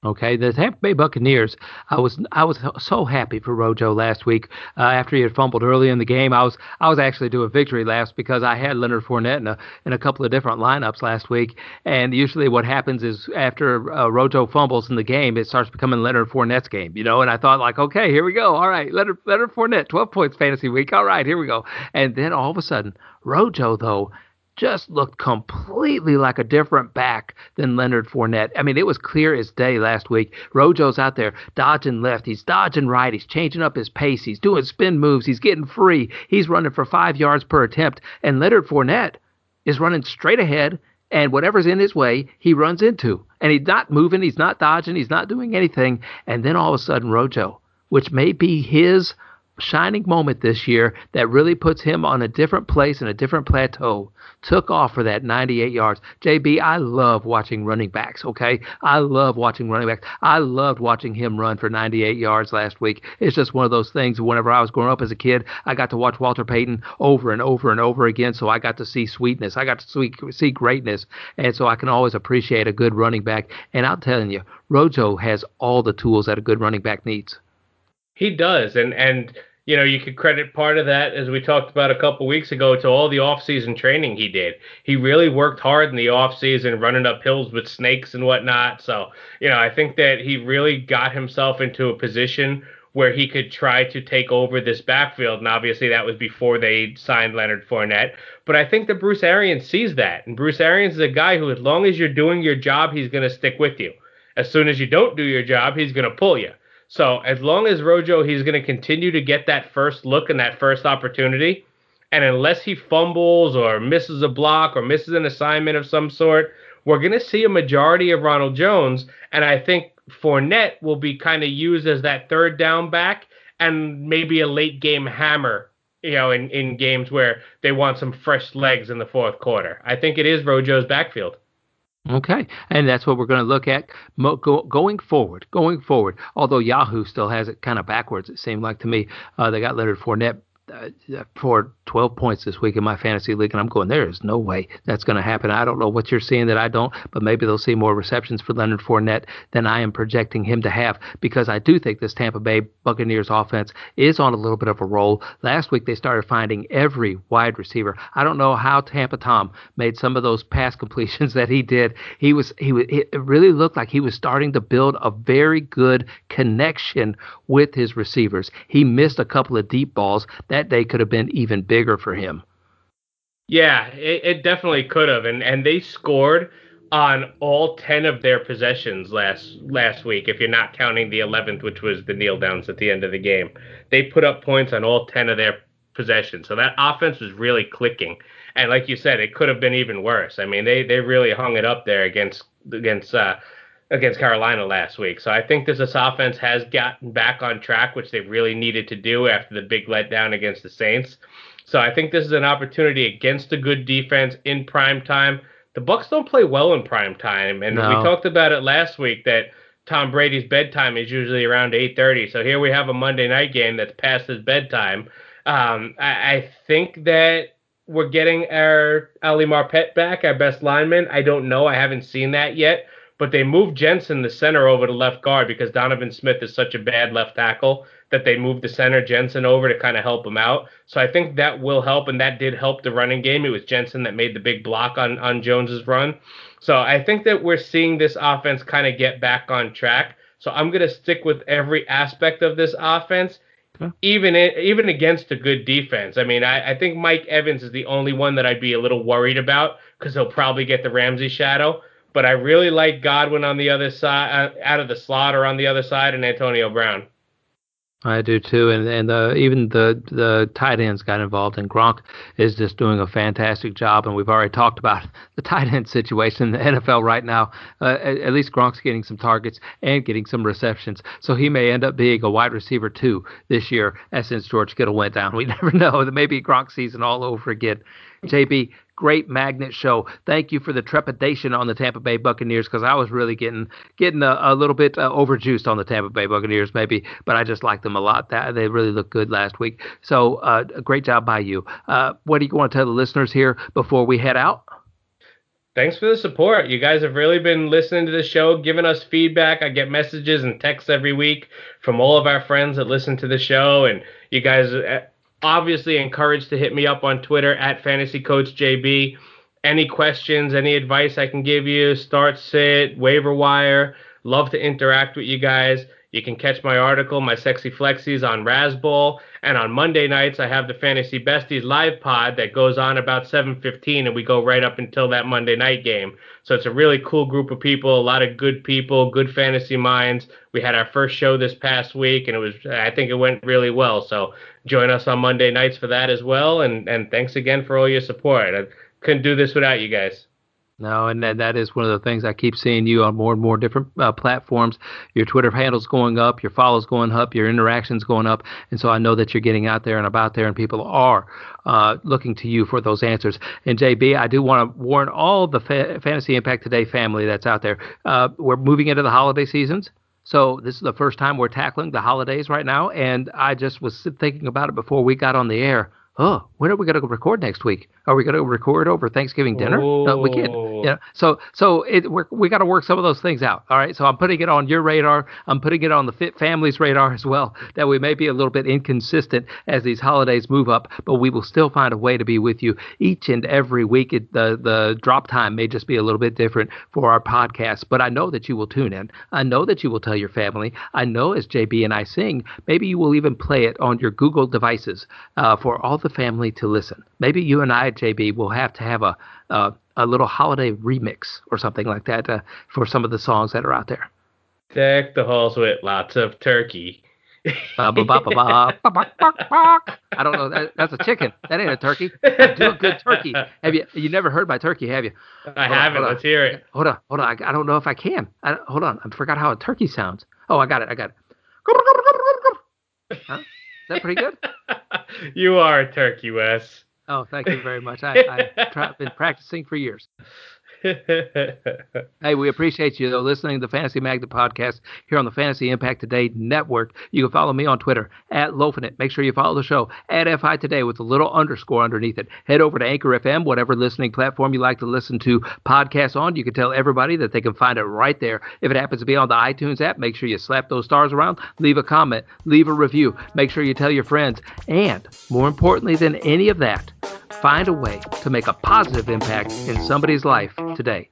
Okay, the Tampa Bay Buccaneers. I was I was so happy for Rojo last week uh, after he had fumbled early in the game. I was I was actually doing victory laps because I had Leonard Fournette in a in a couple of different lineups last week. And usually, what happens is after uh, Rojo fumbles in the game, it starts becoming Leonard Fournette's game, you know. And I thought like, okay, here we go. All right, Leonard Leonard Fournette, 12 points fantasy week. All right, here we go. And then all of a sudden, Rojo though just looked completely like a different back than Leonard Fournette. I mean, it was clear as day last week. Rojo's out there dodging left, he's dodging right, he's changing up his pace, he's doing spin moves, he's getting free, he's running for five yards per attempt, and Leonard Fournette is running straight ahead. And whatever's in his way, he runs into. And he's not moving, he's not dodging, he's not doing anything. And then all of a sudden, Rojo, which may be his shining moment this year that really puts him on a different place and a different plateau took off for that 98 yards. JB, I love watching running backs, okay? I love watching running backs. I loved watching him run for 98 yards last week. It's just one of those things. Whenever I was growing up as a kid, I got to watch Walter Payton over and over and over again, so I got to see sweetness. I got to see, greatness, and so I can always appreciate a good running back. And I'm telling you, Rojo has all the tools that a good running back needs He does, and and you know, you could credit part of that, as we talked about a couple weeks ago, to all the offseason training he did. He really worked hard in the offseason, running up hills with snakes and whatnot. So, you know, I think that he really got himself into a position where he could try to take over this backfield. And obviously, that was before they signed Leonard Fournette. But I think that Bruce Arians sees that. And Bruce Arians is a guy who, as long as you're doing your job, he's going to stick with you. As soon as you don't do your job, he's going to pull you. So as long as Rojo, he's going to continue to get that first look and that first opportunity. And unless he fumbles or misses a block or misses an assignment of some sort, we're going to see a majority of Ronald Jones. And I think Fournette will be kind of used as that third down back and maybe a late game hammer, you know, in, in games where they want some fresh legs in the fourth quarter. I think it is Rojo's backfield. Okay, and that's what we're going to look at mo- go- going forward. Going forward, although Yahoo still has it kind of backwards, it seemed like to me. Uh, they got Leonard Fournette for 12 points this week in my fantasy league, and I'm going, there is no way that's going to happen. I don't know what you're seeing that I don't, but maybe they'll see more receptions for Leonard Fournette than I am projecting him to have because I do think this Tampa Bay Buccaneers offense is on a little bit of a roll. Last week they started finding every wide receiver. I don't know how Tampa Tom made some of those pass completions that he did. He was he was it really looked like he was starting to build a very good connection with his receivers. He missed a couple of deep balls that day could have been even bigger for him. Yeah, it, it definitely could have, and and they scored on all ten of their possessions last last week. If you're not counting the eleventh, which was the kneel downs at the end of the game, they put up points on all ten of their possessions. So that offense was really clicking. And like you said, it could have been even worse. I mean, they they really hung it up there against against uh, against Carolina last week. So I think this, this offense has gotten back on track, which they really needed to do after the big letdown against the Saints. So I think this is an opportunity against a good defense in prime time. The Bucks don't play well in prime time, and no. we talked about it last week that Tom Brady's bedtime is usually around 8:30. So here we have a Monday night game that's past his bedtime. Um, I, I, think that we're getting our Ali Marpet back, our best lineman. I don't know. I haven't seen that yet. But they moved Jensen, the center, over to left guard because Donovan Smith is such a bad left tackle that they moved the center Jensen over to kind of help him out. So I think that will help, and that did help the running game. It was Jensen that made the big block on on Jones's run. So I think that we're seeing this offense kind of get back on track. So I'm going to stick with every aspect of this offense, okay. even even against a good defense. I mean, I, I think Mike Evans is the only one that I'd be a little worried about because he'll probably get the Ramsey shadow. But I really like Godwin on the other side, uh, out of the slot or on the other side, and Antonio Brown. I do too, and and uh, even the the tight ends got involved, and Gronk is just doing a fantastic job. And we've already talked about the tight end situation in the NFL right now. Uh, at, at, least Gronk's getting some targets and getting some receptions, so he may end up being a wide receiver too this year. As since George Kittle went down, we never know. Maybe Gronk season all over again. JB, great magnet show. Thank you for the trepidation on the Tampa Bay Buccaneers because I was really getting getting a, a little bit uh, overjuiced on the Tampa Bay Buccaneers maybe, but I just like them a lot. That they really looked good last week. So uh, great job by you. Uh, what do you want to tell the listeners here before we head out? Thanks for the support. You guys have really been listening to the show, giving us feedback. I get messages and texts every week from all of our friends that listen to the show, and you guys uh, obviously encouraged to hit me up on Twitter at Fantasy Coach JB. Any questions, any advice I can give you, start sit, waiver wire. Love to interact with you guys. You can catch my article, my sexy flexies on Razzball, and on Monday nights I have the Fantasy Besties live pod that goes on about 7:15, and we go right up until that Monday night game. So it's a really cool group of people, a lot of good people, good fantasy minds. We had our first show this past week, and it was I think it went really well. So join us on Monday nights for that as well, and and thanks again for all your support. I couldn't do this without you guys. No, and that, that is one of the things I keep seeing you on more and more different uh, platforms. Your Twitter handle's going up, your follows going up, your interactions going up, and so I know that you're getting out there and about there, and people are uh, looking to you for those answers. And JB, I do want to warn all the fa- Fantasy Impact Today family that's out there. Uh, we're moving into the holiday seasons. So this is the first time we're tackling the holidays right now, and I just was thinking about it before we got on the air oh, when are we going to record next week? Are we going to record over Thanksgiving dinner? Oh. No, we can't. Yeah. So so it we're, we got to work some of those things out. All right. So I'm putting it on your radar. I'm putting it on the Fit Families radar as well. That we may be a little bit inconsistent as these holidays move up, but we will still find a way to be with you each and every week. It, the the drop time may just be a little bit different for our podcast, but I know that you will tune in. I know that you will tell your family. I know as JB and I sing, maybe you will even play it on your Google devices uh, for all the the family to listen. Maybe you and I, JB, will have to have a a, a little holiday remix or something like that uh, for some of the songs that are out there. Deck the halls with lots of turkey. I don't know. That, that's a chicken. That ain't a turkey. I do a good turkey. Have you? You never heard my turkey, have you? I haven't. On, Let's on. hear it. Hold on. Hold on. I, I don't know if I can. I, hold on. I forgot how a turkey sounds. Oh, I got it. I got it. Huh? Is that pretty good? you are a turkey, Wes. Oh, thank you very much. I, I've tra- been practicing for years. Hey, we appreciate you though listening to the Fantasy Magnet podcast here on the Fantasy Impact Today network. You can follow me on Twitter at Lofinit. Make sure you follow the show at FI Today with a little underscore underneath it. Head over to Anchor FM, whatever listening platform you like to listen to podcasts on. You can tell everybody that they can find it right there. If it happens to be on the iTunes app, make sure you slap those stars around, leave a comment, leave a review. Make sure you tell your friends, and more importantly than any of that, Find a way to make a positive impact in somebody's life today.